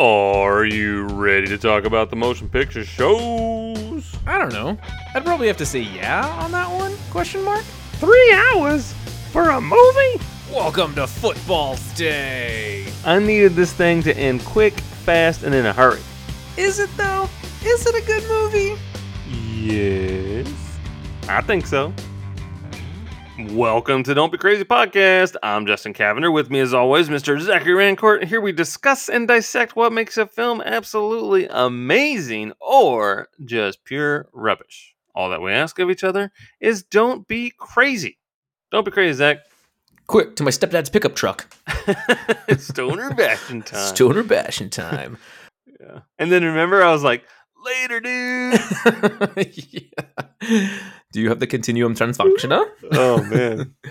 Are you ready to talk about the motion picture shows? I don't know. I'd probably have to say yeah on that one? Question mark. Three hours for a movie? Welcome to Football Day. I needed this thing to end quick, fast, and in a hurry. Is it though? Is it a good movie? Yes, I think so. Welcome to Don't Be Crazy Podcast. I'm Justin Cavender. With me, as always, Mr. Zachary Rancourt. Here we discuss and dissect what makes a film absolutely amazing or just pure rubbish. All that we ask of each other is don't be crazy. Don't be crazy, Zach. Quick to my stepdad's pickup truck. Stoner bashing time. Stoner bashing time. yeah. And then remember, I was like, later, dude. yeah. Do you have the continuum transfunctioner? oh man.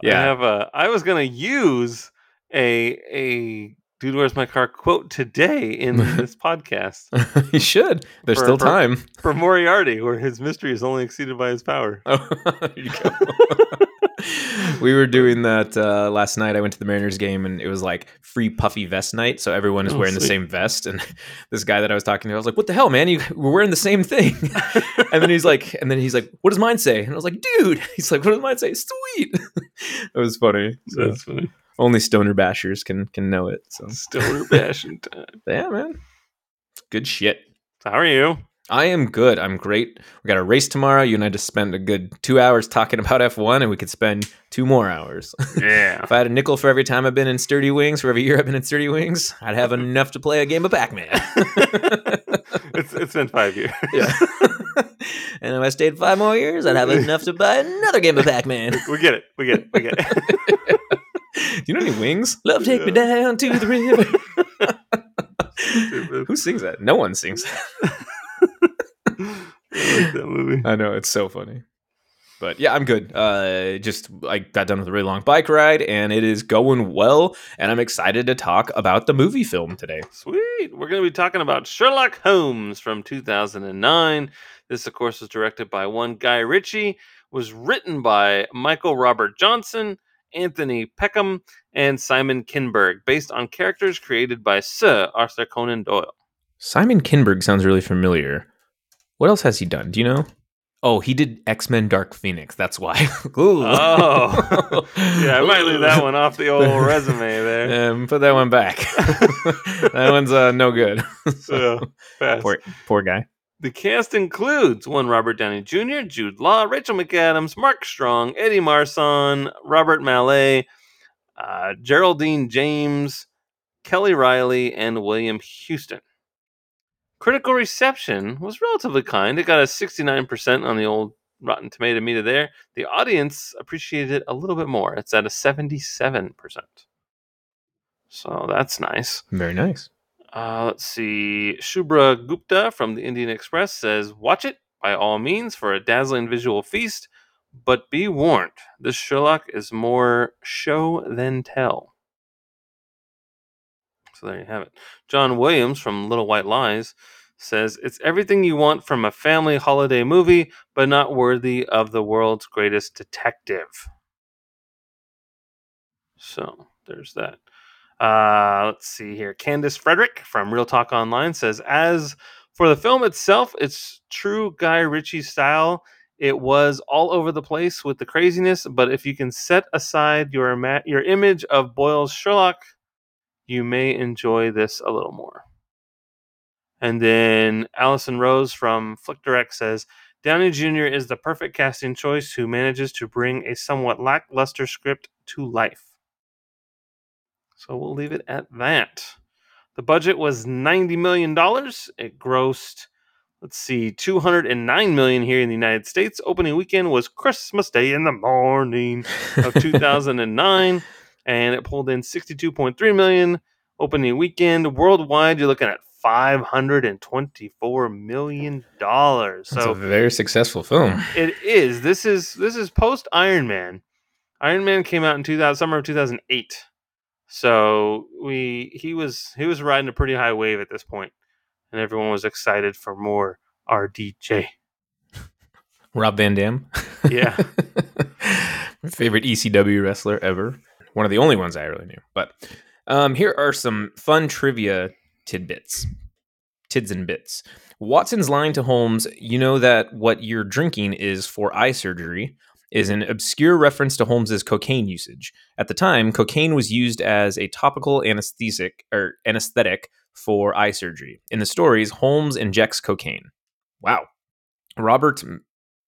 Yeah. I have a. I was gonna use a a dude. Where's my car? Quote today in this podcast you should. There's For- still for- time. for Moriarty, where his mystery is only exceeded by his power. Oh, there you go. we were doing that uh, last night. I went to the Mariners game, and it was like free puffy vest night, so everyone is Oh, wearing the same vest. And this guy that I was talking to, I was like, "What the hell, man? You we're wearing the same thing." and then he's like, and then he's like, "What does mine say?" And I was like, "Dude," he's like, "What does mine say?" Sweet. it was funny. So That's funny. Only stoner bashers can can know it. So Stoner bashing time. yeah, man, good shit. How are you? I am good. I'm great. We got a race tomorrow. You and I just spent a good two hours talking about F1, and we could spend two more hours. Yeah. if I had a nickel for every time I've been in Sturdy Wings, for every year I've been in Sturdy Wings, I'd have enough to play a game of Pac Man. it's it's been five years. yeah. and if I stayed five more years, I'd have enough to buy another game of Pac Man. We get it. We get it. We get it. you know any wings? Love, take me down to the river. Stupid. Who sings that? No one sings that. I like that movie. I know it's so funny. But yeah, I'm good. Uh, just I got done with a really long bike ride, and it is going well. And I'm excited to talk about the movie film today. Sweet. We're going to be talking about Sherlock Holmes from 2009. This, of course, was directed by one Guy Ritchie, was written by Michael Robert Johnson, Anthony Peckham, and Simon Kinberg, based on characters created by Sir Arthur Conan Doyle. Simon Kinberg sounds really familiar. What else has he done? Do you know? Oh, he did X Men Dark Phoenix. That's why. Oh. Yeah, I might leave that one off the old resume there. Um, put that one back. that one's uh, no good. So, poor, poor guy. The cast includes one Robert Downey Jr., Jude Law, Rachel McAdams, Mark Strong, Eddie Marsan, Robert Mallet, uh, Geraldine James, Kelly Reilly, and William Houston. Critical reception was relatively kind. It got a 69% on the old Rotten Tomato meter there. The audience appreciated it a little bit more. It's at a 77%. So that's nice. Very nice. Uh, let's see. Shubhra Gupta from the Indian Express says, Watch it by all means for a dazzling visual feast, but be warned, this Sherlock is more show than tell. So there you have it. John Williams from Little White Lies says, It's everything you want from a family holiday movie, but not worthy of the world's greatest detective. So there's that. Uh, let's see here. Candace Frederick from Real Talk Online says, as for the film itself, it's true Guy Ritchie style. It was all over the place with the craziness, but if you can set aside your ima- your image of Doyle's Sherlock, you may enjoy this a little more. And then Allison Rose from Flick Direct says, Downey Jr. is the perfect casting choice who manages to bring a somewhat lackluster script to life. So we'll leave it at that. The budget was $90 million. It grossed, let's see, 209 million here in the United States. Opening weekend was Christmas Day in the morning of 2009, and it pulled in 62.3 million. Opening weekend worldwide, you're looking at 524 million dollars. It's So a very successful film. it is. This is this is post Iron Man. Iron Man came out in 2000 summer of 2008. So we he was he was riding a pretty high wave at this point, and everyone was excited for more RDJ. Rob Van Dam. Yeah. My favorite ECW wrestler ever. One of the only ones I really knew. But um, here are some fun trivia tidbits. Tids and bits. Watson's line to Holmes, you know that what you're drinking is for eye surgery, is an obscure reference to Holmes's cocaine usage. At the time, cocaine was used as a topical anesthetic or anesthetic for eye surgery. In the stories, Holmes injects cocaine. Wow. Robert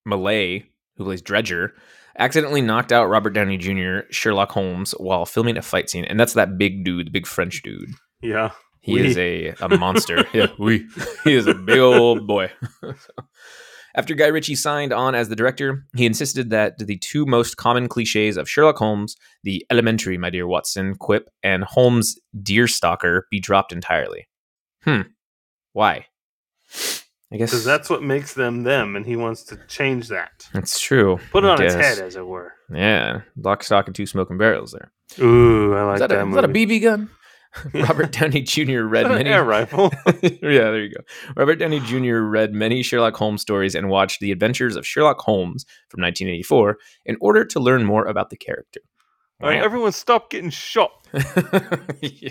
Maillet, who plays Dredger, accidentally knocked out Robert Downey Jr., Sherlock Holmes, while filming a fight scene. And that's that big dude, the big French dude. Yeah. He Oui. is a, a monster. yeah, we. He is a big old boy. After Guy Ritchie signed on as the director, he insisted that the two most common cliches of Sherlock Holmes, the elementary, my dear Watson quip, and Holmes' deer stalker, be dropped entirely. Hmm. Why? I guess Because that's what makes them them, and he wants to change that. that's true. Put it I on its head, as it were. Yeah, lock, stock, and two smoking barrels there. Ooh, I like is, that that, a, is that a BB gun? Robert Downey Jr. read Is that an many air rifle. yeah, there you go. Robert Downey Jr. read many Sherlock Holmes stories and watched The Adventures of Sherlock Holmes from 1984 in order to learn more about the character. All right, Wow. everyone, stop getting shot. Yeah.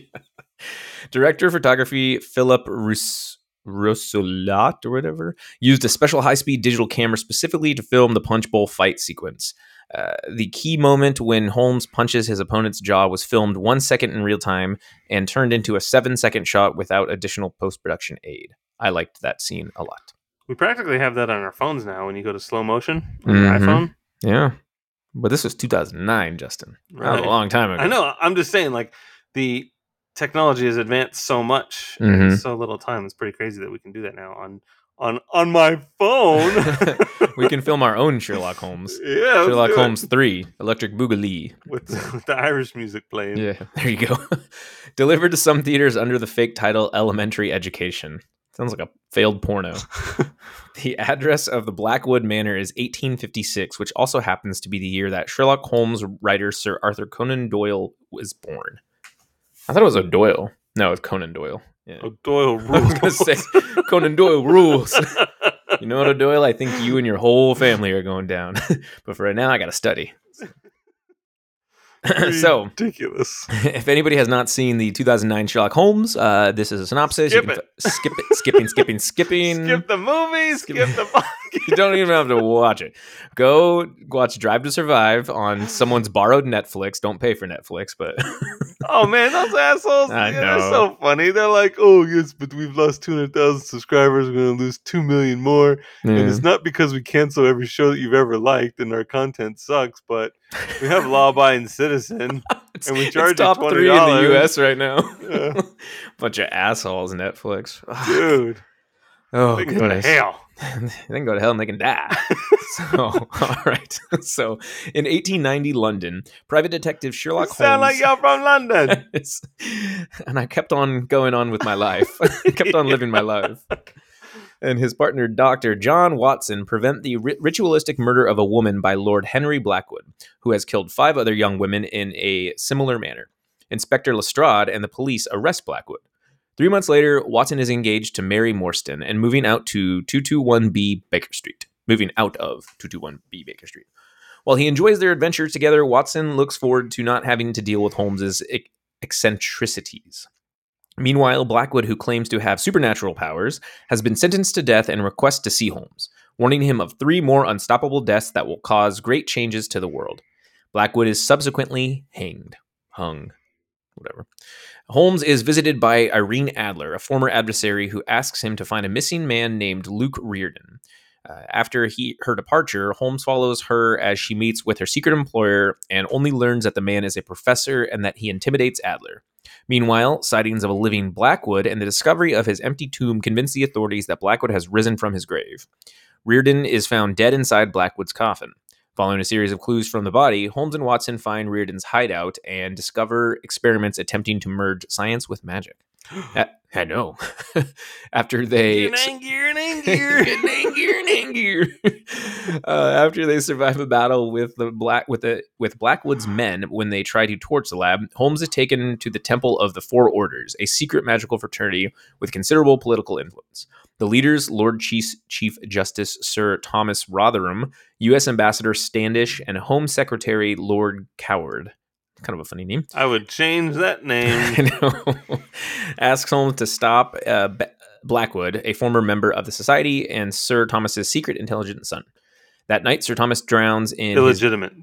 Director of photography Philip Rus- Russolat or whatever used a special high-speed digital camera specifically to film the punch bowl fight sequence. Uh, the key moment when Holmes punches his opponent's jaw was filmed one second in real time and turned into a seven-second shot without additional post-production aid. I liked that scene a lot. We practically have that on our phones now. When you go to slow motion on your Mhm. iPhone, Yeah, but this was 2009, Justin. That was Right. a long time ago. I know. I'm just saying, like the technology has advanced so much in Mhm. so little time. It's pretty crazy that we can do that now on on on my phone. we can film our own Sherlock Holmes. Yeah, Sherlock. Holmes 3, Electric Boogaloo. with the, with the Irish music playing. Yeah, there you go. Delivered to some theaters under the fake title Elementary Education. Sounds like a failed porno. the address of the Blackwood Manor is 1856, which also happens to be the year that Sherlock Holmes writer Sir Arthur Conan Doyle was born. I thought it was O'Doyle. No, it's Conan Doyle. Yeah. Doyle I was rules. say Conan Doyle rules. You know what, O'Doyle? I think you and your whole family are going down. but for right now, I got to study. so, ridiculous. if anybody has not seen the 2009 Sherlock Holmes, uh, this is a synopsis. Skip you can it. f- skip it. Skipping, skipping, skipping. Skip the movie. Skip- Skip, the podcast. you don't even have to watch it. Go watch Drive to Survive on someone's borrowed Netflix. Don't pay for Netflix, but Oh man, those assholes! I yeah, They're so funny. They're like, "Oh yes, but we've lost two hundred thousand subscribers. We're going to lose two million more, and it's not because we cancel every show that you've ever liked and our content sucks, but we have law-abiding citizen. It's, and we it's charge you top three in the U.S. right now. Yeah. Bunch of assholes, Netflix. Dude, Oh they can go to hell. they can go to hell and they can die. so, all right. So, in 1890 London, private detective You Sherlock sound like y'all from London. And I kept on going on with my life. I kept on living my life. And his partner, Dr. John Watson, prevent the ri- ritualistic murder of a woman by Lord Henry Blackwood, who has killed five other young women in a similar manner. Inspector Lestrade and the police arrest Blackwood. Three months later, Watson is engaged to Mary Morstan and moving out to 221B Baker Street. Moving out of 221B Baker Street. While he enjoys their adventures together, Watson looks forward to not having to deal with Holmes's eccentricities. Meanwhile, Blackwood, who claims to have supernatural powers, has been sentenced to death and requests to see Holmes, warning him of three more unstoppable deaths that will cause great changes to the world. Blackwood is subsequently hanged. Hung. Whatever. Holmes is visited by Irene Adler, a former adversary who asks him to find a missing man named Luke Reardon. Uh, after he, her departure, Holmes follows her as she meets with her secret employer and only learns that the man is a professor and that he intimidates Adler. Meanwhile, sightings of a living Blackwood and the discovery of his empty tomb convince the authorities that Blackwood has risen from his grave. Reardon is found dead inside Blackwood's coffin. Following a series of clues from the body, Holmes and Watson find Reardon's hideout and discover experiments attempting to merge science with magic. I know. After they Get angrier and angrier. Get and angrier. uh, after they survive a battle with the black with the with Blackwood's men when they try to torch the lab, Holmes is taken to the Temple of the Four Orders, a secret magical fraternity with considerable political influence. The leaders, Lord Chief, Chief Justice Sir Thomas Rotherham, U.S. Ambassador Standish, and Home Secretary Lord Coward. Kind of a funny name. I would change that name. I know. asks Holmes to stop uh, B- Blackwood, a former member of the society and Sir Thomas's secret intelligent son. That night, Sir Thomas drowns in his- Illegitimate.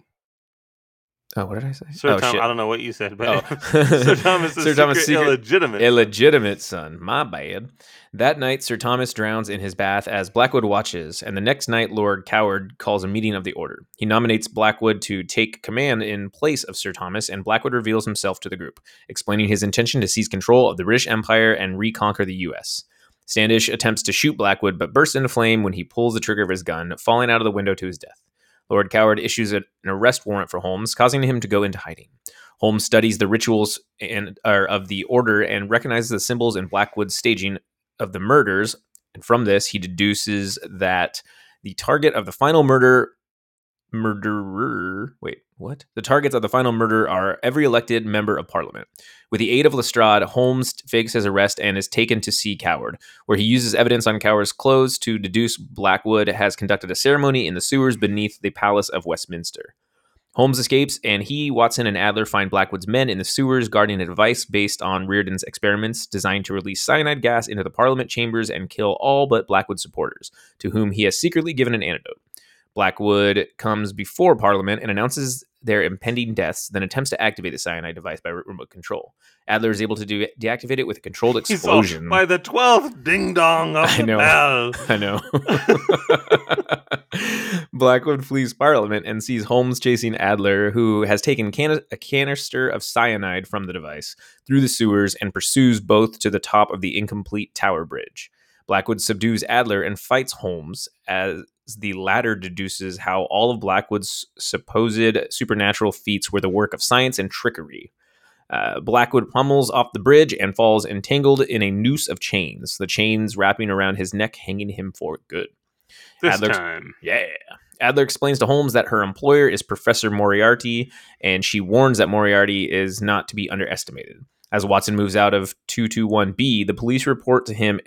Oh, what did I say? Sir oh, Tom, shit. I don't know what you said, but Oh. Sir Thomas is Sir Thomas' secret secret- illegitimate. Illegitimate son. My bad. That night, Sir Thomas drowns in his bath as Blackwood watches, and the next night, Lord Coward calls a meeting of the Order. He nominates Blackwood to take command in place of Sir Thomas, and Blackwood reveals himself to the group, explaining his intention to seize control of the British Empire and reconquer the U.S. Standish attempts to shoot Blackwood, but bursts into flame when he pulls the trigger of his gun, falling out of the window to his death. Lord Coward issues an arrest warrant for Holmes, causing him to go into hiding. Holmes studies the rituals and of the order and recognizes the symbols in Blackwood's staging of the murders, and from this he deduces that the target of the final murder murderer. Wait what? The targets of the final murder are every elected member of parliament. With the aid of lestrade holmes fakes his arrest and is taken to see coward where he uses evidence on coward's clothes to deduce blackwood has conducted a ceremony in the sewers beneath the palace of westminster. Holmes escapes, and he, Watson, and Adler find Blackwood's men in the sewers guarding a device based on Reardon's experiments designed to release cyanide gas into the Parliament chambers and kill all but Blackwood's supporters, to whom he has secretly given an antidote. Blackwood comes before Parliament and announces their impending deaths, then attempts to activate the cyanide device by remote control. Adler is able to do- deactivate it with a controlled explosion. by the twelfth ding dong of I the know. bell. I know. Blackwood flees Parliament and sees Holmes chasing Adler, who has taken can- a canister of cyanide from the device through the sewers and pursues both to the top of the incomplete Tower Bridge. Blackwood subdues Adler and fights Holmes as the latter deduces how all of Blackwood's supposed supernatural feats were the work of science and trickery. Uh, Blackwood pummels off the bridge and falls entangled in a noose of chains, the chains wrapping around his neck, hanging him for good. This Adler's- time. Yeah. Adler explains to Holmes that her employer is Professor Moriarty, and she warns that Moriarty is not to be underestimated. As Watson moves out of 221B, the police report to him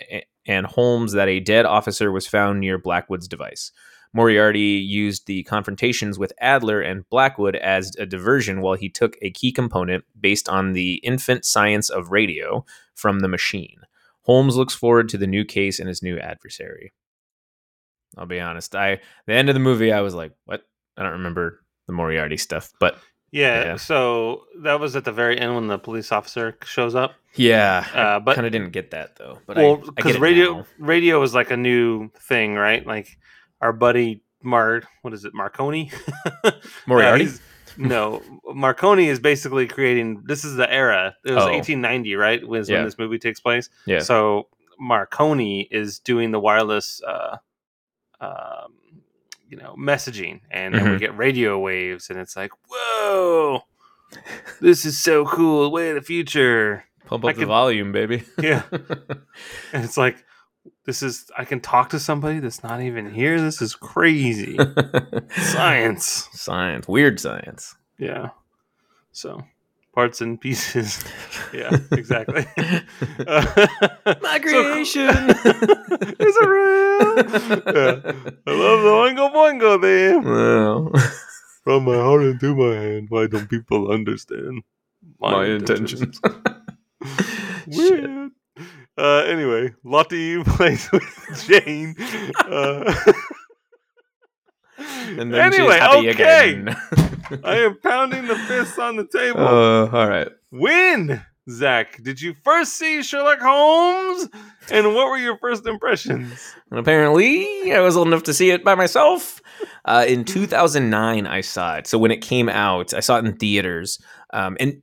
and Holmes that a dead officer was found near Blackwood's device. Moriarty used the confrontations with Adler and Blackwood as a diversion while he took a key component based on the infant science of radio from the machine. Holmes looks forward to the new case and his new adversary. I'll be honest. I the end of the movie, I was like, "What?" I don't remember the Moriarty stuff, but Yeah, Yeah. so that was at the very end when the police officer shows up. yeah, Uh, but kind of didn't get that though. But well, I, I get because radio now. radio is like a new thing, right? Like our buddy Mar, what is it, Marconi? Moriarty. no, Marconi is basically creating. This is the era. It was Oh. 1890, right? Was Yeah. when this movie takes place. yeah, So Marconi is doing the wireless, uh, um, you know, messaging, and then we get radio waves, and it's like, whoa, this is so cool. Way of the future. pump I up the could- volume, baby. Yeah. And it's like, this is. I can talk to somebody that's not even here. This is crazy. Science. science, weird science. Yeah. So parts and pieces. Yeah, exactly. Uh, My so creation. is it real? Yeah. I love the oingo boingo there. Well, From my heart into my hand. Why don't people understand my intentions. Shit. Weird. Uh, anyway, Lottie plays with Jane. Uh, And then anyway, she's happy okay. again. I am pounding the fists on the table. uh, all right. when, Zach, did you first see Sherlock Holmes? And what were your first impressions? And apparently, I was old enough to see it by myself. Uh, in 2009, I saw it. So when it came out, I saw it in theaters. Um, and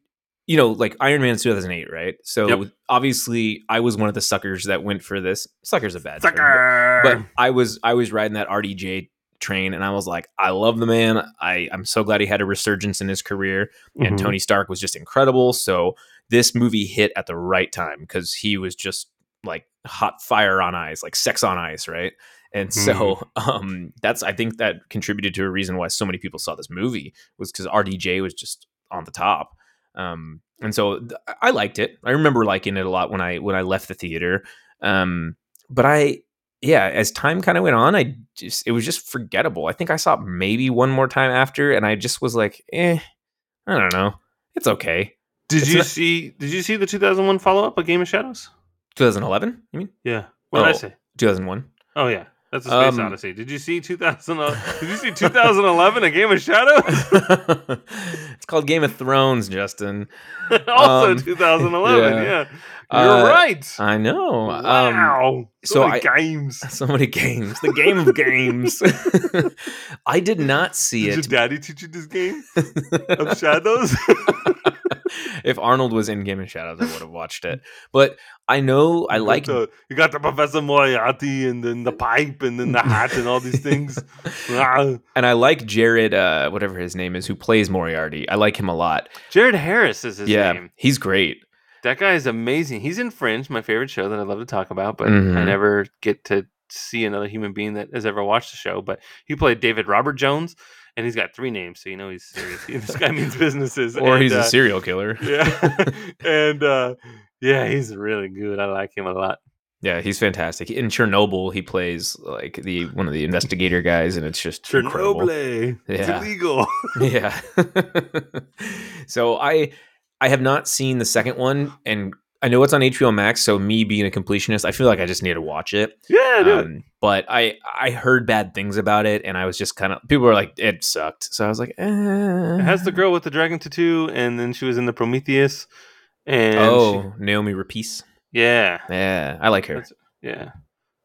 you know, like Iron Man 2008, right? So Yep. obviously, I was one of the suckers that went for this. Sucker's a bad term, but- Sucker! but I was I was riding that RDJ train, and I was like, I love the man. I I'm so glad he had a resurgence in his career, and Mhm. Tony Stark was just incredible. So this movie hit at the right time because he was just like hot fire on ice, like sex on ice, right? And so um, that's I think that contributed to a reason why so many people saw this movie was because RDJ was just on the top. Um, and so th- I liked it. I remember liking it a lot when I when I left the theater. Um, but I yeah, as time kind of went on, I just it was just forgettable. I think I saw it maybe one more time after, and I just was like, eh, I don't know, it's okay. Did It's you not- see? Did you see the 2001 follow up, A Game of Shadows? 2011. You mean Yeah. What did I say? 2001? Oh yeah, that's a Space Um, Odyssey. Did you see 2000? did you see 2011, A Game of Shadows? it's called Game of Thrones, Justin. also Um, 2011. yeah. Yeah, you're Uh, right. I know. Um, wow. so so many I- games. so many games. The game of games. I did not see it. Did your daddy teach you this game of Shadows? if Arnold was in Game of Shadows, I would have watched it. But I know I You like. the, you got the Professor Moriarty and then the pipe and then the hat and all these things. Ah. and I like Jared, uh, whatever his name is, who plays Moriarty. I like him a lot. Jared Harris is his yeah, name. he's great. That guy is amazing. He's in Fringe, my favorite show that I love to talk about, but I Mhm. never get to see another human being that has ever watched the show. But he played David Robert Jones, and he's got three names, so you know he's serious. this guy means businesses. Or and, he's a uh, serial killer. yeah, and uh, yeah, he's really good. I like him a lot. Yeah, he's fantastic. In Chernobyl, he plays like the one of the investigator guys, and it's just incredible. Chernobyl, it's Yeah. illegal. Yeah. so I I have not seen the second one, and I know it's on HBO Max. So me being a completionist, I feel like I just need to watch it. yeah, dude. Um, but I I heard bad things about it, and I was just kind of people were like it sucked. So I was like, eh. it has the girl with the dragon tattoo, and then she was in the Prometheus. And oh Naomi Rapace. yeah, Yeah, I like her. That's- yeah,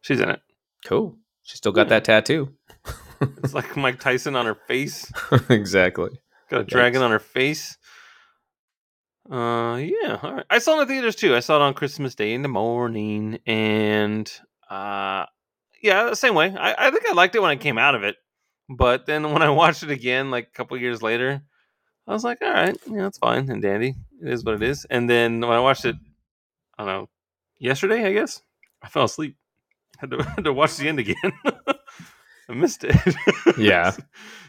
she's in it. Cool. She still got Yeah. that tattoo. It's like Mike Tyson on her face. exactly. Got a dragon on her face. Uh, yeah. All right. I saw it in the theaters too. I saw it on Christmas Day in the morning, and uh, yeah, same way. I, I think I liked it when I came out of it, but then when I watched it again, like a couple years later, I was like, all right, yeah, it's fine and dandy. It is what it is. And then when I watched it, I don't know, yesterday, I guess I fell asleep. Had to had to watch the end again. I missed it. Yeah.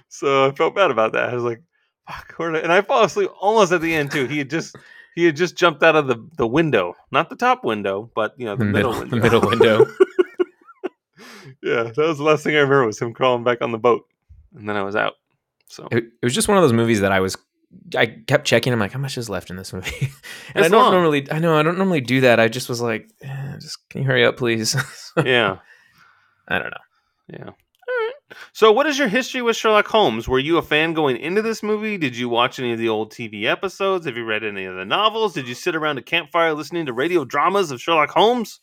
so I felt bad about that. I was like, fuck, and I fall asleep almost at the end too. He had just he had just jumped out of the, the window, not the top window, but you know the, The middle, window. the middle window. yeah, that was the last thing I remember was him crawling back on the boat, and then I was out. So It, it was just one of those movies that I was. I kept checking. I'm like, how much is left in this movie? and I don't long. normally. I know I don't normally do that. I just was like, eh, just can you hurry up, please? yeah, I don't know. yeah. So, what is your history with Sherlock Holmes? Were you a fan going into this movie? Did you watch any of the old TV episodes? Have you read any of the novels? Did you sit around a campfire listening to radio dramas of Sherlock Holmes?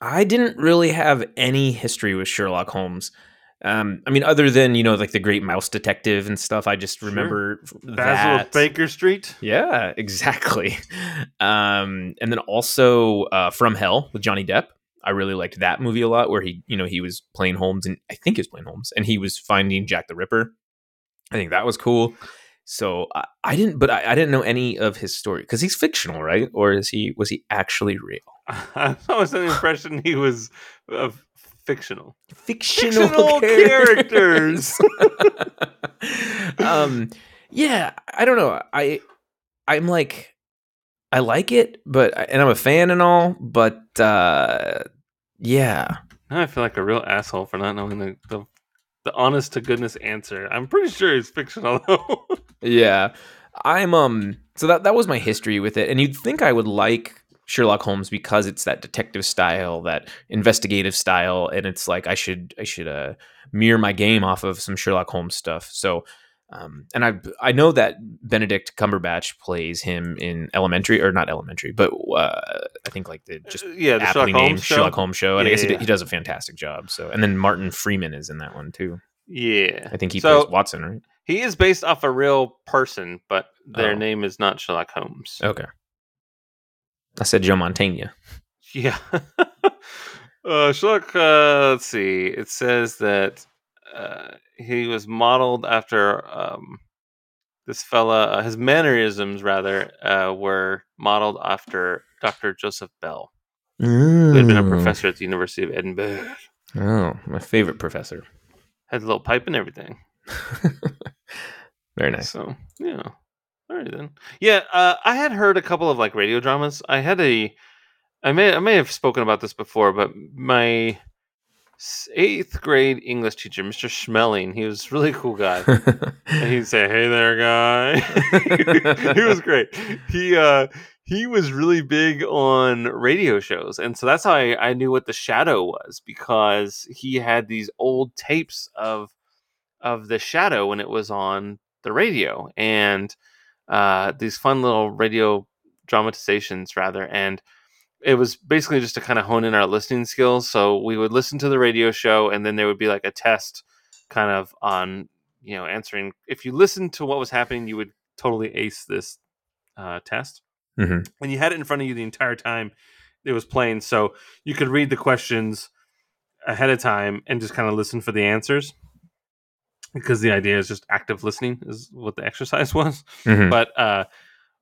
I didn't really have any history with Sherlock Holmes. Um, I mean, other than you know, like the Great Mouse Detective and stuff. I just Sure. remember Basil that. Baker Street. Yeah, exactly. Um, and then also uh, From Hell with Johnny Depp. I really liked that movie a lot, where he, you know, he was playing Holmes, and I think he was playing Holmes, and he was finding Jack the Ripper. I think that was cool. So I, I didn't, but I, I didn't know any of his story because he's fictional, right? Or is he was he actually real? I was under the impression he was uh, fictional. Fictional, Fictional characters. um, yeah, I don't know. I I'm like I like it, but and I'm a fan and all, but uh yeah. Now I feel like a real asshole for not knowing the, the, the honest to goodness answer. I'm pretty sure it's fictional though. Yeah. I'm um so that that was my history with it. And you'd think I would like Sherlock Holmes because it's that detective style, that investigative style, and it's like I should I should uh mirror my game off of some Sherlock Holmes stuff. So um and I I know that Benedict Cumberbatch plays him in Elementary or not Elementary, but uh I think like the just Uh, yeah, the Sherlock Holmes show. Sherlock Holmes show, and I Yeah, guess he, yeah. he does a fantastic job. So, and then Martin Freeman is in that one too. Yeah, I think he So- plays Watson, right? he is based off a real person, but their Oh. name is not Sherlock Holmes. Okay. I said Joe Montaigne. Yeah. uh, Sherlock, uh, let's see. It says that uh, he was modeled after um, this fella, uh, his mannerisms, rather, uh, were modeled after Dr. Joseph Bell, who had been a professor at the University of Edinburgh. Oh, my favorite professor. Had a little pipe and everything. Very nice. So, yeah. All right then. Yeah, uh, I had heard a couple of like radio dramas. I had a, I may I may have spoken about this before, but my eighth grade English teacher, Mr. Schmeling. He was a really cool guy. and he'd say, "Hey there, guy." he was great. He uh, he was really big on radio shows, and so that's how I, I knew what the Shadow was because he had these old tapes of of the Shadow when it was on the radio, and uh, these fun little radio dramatizations, rather, and it was basically just to kind of hone in our listening skills. So we would listen to the radio show, and then there would be like a test, kind of on you know answering. If you listened to what was happening, you would totally ace this uh, test. Mhm. And you had it in front of you the entire time it was playing, so you could read the questions ahead of time and just kind of listen for the answers. Because the idea is just active listening is what the exercise was Mhm. but uh,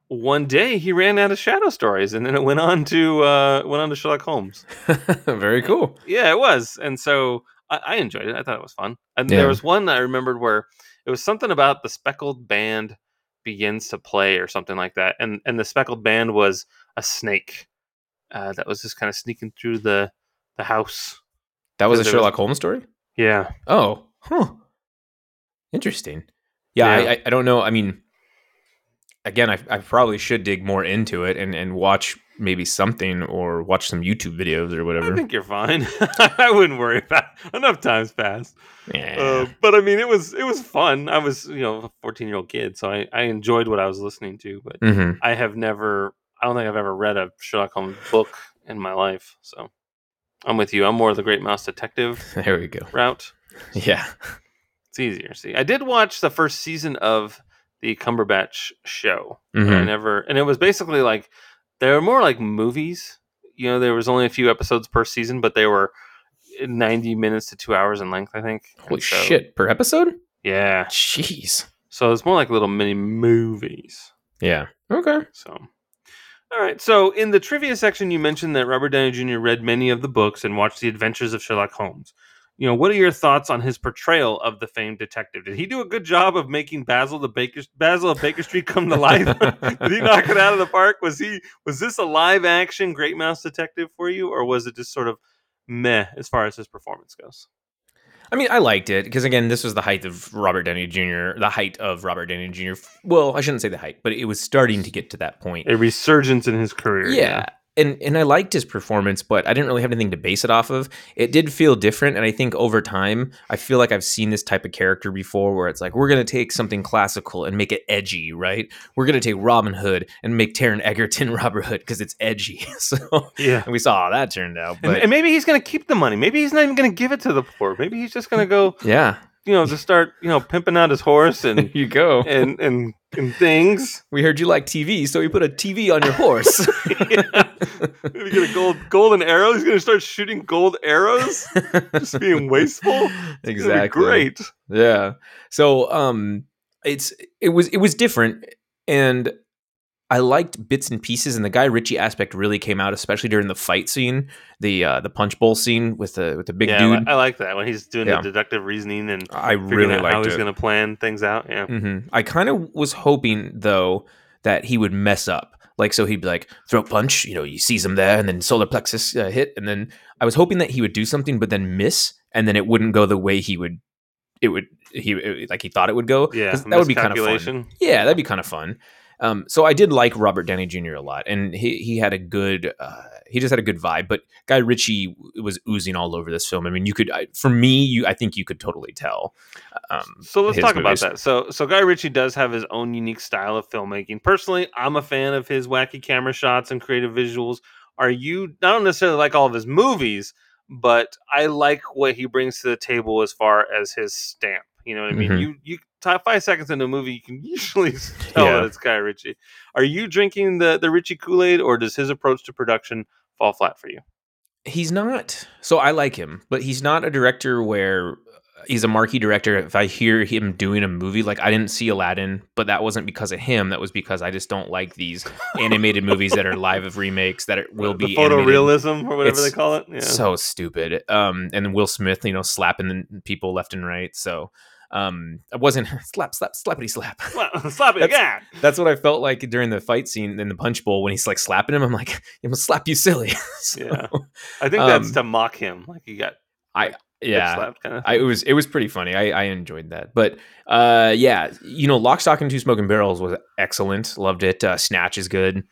one day he ran out of shadow stories, and then it went on to uh, went on to Sherlock Holmes. Very cool. Yeah, it was, and so I, I enjoyed it. I thought it was fun. And Yeah. there was one I remembered where it was something about the speckled band begins to play or something like that, and and the speckled band was a snake uh, that was just kind of sneaking through the the house. That was a there was- Sherlock Holmes story. Yeah, Oh, huh. Interesting. Yeah, Yeah. I, I, I don't know. I mean, again, I, I probably should dig more into it and, and watch maybe something or watch some YouTube videos or whatever. I think you're fine. I wouldn't worry about it. enough times passed. yeah. Uh, but I mean, it was it was fun. I was you know a 14 year old kid, so I, I enjoyed what I was listening to. But hmm I have never, I don't think I've ever read a Sherlock Holmes book in my life. So I'm with you. I'm more the Great Mouse Detective There we go. route. Yeah. It's easier. See, I did watch the first season of the Cumberbatch show. but I mm-hmm. never, and it was basically like they were more like movies. You know, there was only a few episodes per season, but they were 90 minutes to two hours in length. I think. Holy so- shit. Per episode? Yeah. Jeez. So it's more like little mini movies. Yeah. Okay. So, all right. So in the trivia section, you mentioned that Robert Downey Jr. read many of the books and watched the Adventures of Sherlock Holmes. You know, what are your thoughts on his portrayal of the famed detective? Did he do a good job of making Basil the Baker Basil of Baker Street come to life? Did he knock it out of the park? Was he was this a live action Great Mouse Detective for you, or was it just sort of meh as far as his performance goes? I mean, I liked it because again, this was the height of Robert Downey Jr. The height of Robert Downey Jr. Well, I shouldn't say the height, but it was starting to get to that point. A resurgence in his career. Yeah. And and I liked his performance, but I didn't really have anything to base it off of. It did feel different, and I think over time, I feel like I've seen this type of character before, where it's like we're gonna take something classical and make it edgy, right? We're gonna take Robin Hood and make Taron Egerton Robin Hood because it's edgy. So yeah. and we saw how that turned out. And, and maybe he's going to keep the money. Maybe he's not even going to give it to the poor. Maybe he's just going to go, yeah, you know, just start, you know, pimping out his horse and you go. and and and things. We heard you like TV, so we put a TV on your horse. yeah. Maybe get a gold golden arrow. He's going to start shooting gold arrows. Just being wasteful. It's gonna exactly. Great. Yeah. So um it's it was it was different and I liked bits and pieces and the Guy Ritchie aspect really came out especially during the fight scene, the uh the punch bowl scene with the with the big yeah, dude. I like that when he's doing Yeah. the deductive reasoning and I really out how he's going to plan things out. Yeah. hmm I kind of was hoping though that he would mess up. Like so he'd be like throat punch, you know, you seize him there and then solar plexus uh, hit and then I was hoping that he would do something but then miss and then it wouldn't go the way he would it would he it- like he thought it would go. Yeah, that would be kind of fun. Yeah, that'd be kind of fun. Um, so I did like Robert Downey Jr. a lot, and he he had a good uh, he just had a good vibe. But Guy Ritchie was oozing all over this film. I mean, you could I, for me, you I think you could totally tell. Um, So let's talk movies. about that. So so Guy Ritchie does have his own unique style of filmmaking. Personally, I'm a fan of his wacky camera shots and creative visuals. Are you? I don't necessarily like all of his movies, but I like what he brings to the table as far as his stamp. You know what I mean? Mhm. You you t- five seconds into a movie, you can usually tell Yeah. that it's Guy Ritchie. Are you drinking the the Ritchie Kool Aid, or does his approach to production fall flat for you? He's not. So I like him, but he's not a director where he's a marquee director. If I hear him doing a movie, like I didn't see Aladdin, but that wasn't because of him. That was because I just don't like these animated movies that are live of remakes that it will the be photorealism or whatever It's they call it. Yeah. so stupid. Um, and Will Smith, you know, slapping the people left and right. So, um, I wasn't slap, slap, slappity slap. Well, slap it That's- again. That's what I felt like during the fight scene in the punch bowl when he's like slapping him. I'm like, I'm gonna slap you silly. So, Yeah. I think that's Um, to mock him. Like he got. I yeah, kind of I, it was it was pretty funny. I, I enjoyed that, but uh, yeah, you know, Lock, Stock, and Two Smoking Barrels was excellent. Loved it. Uh, Snatch is good.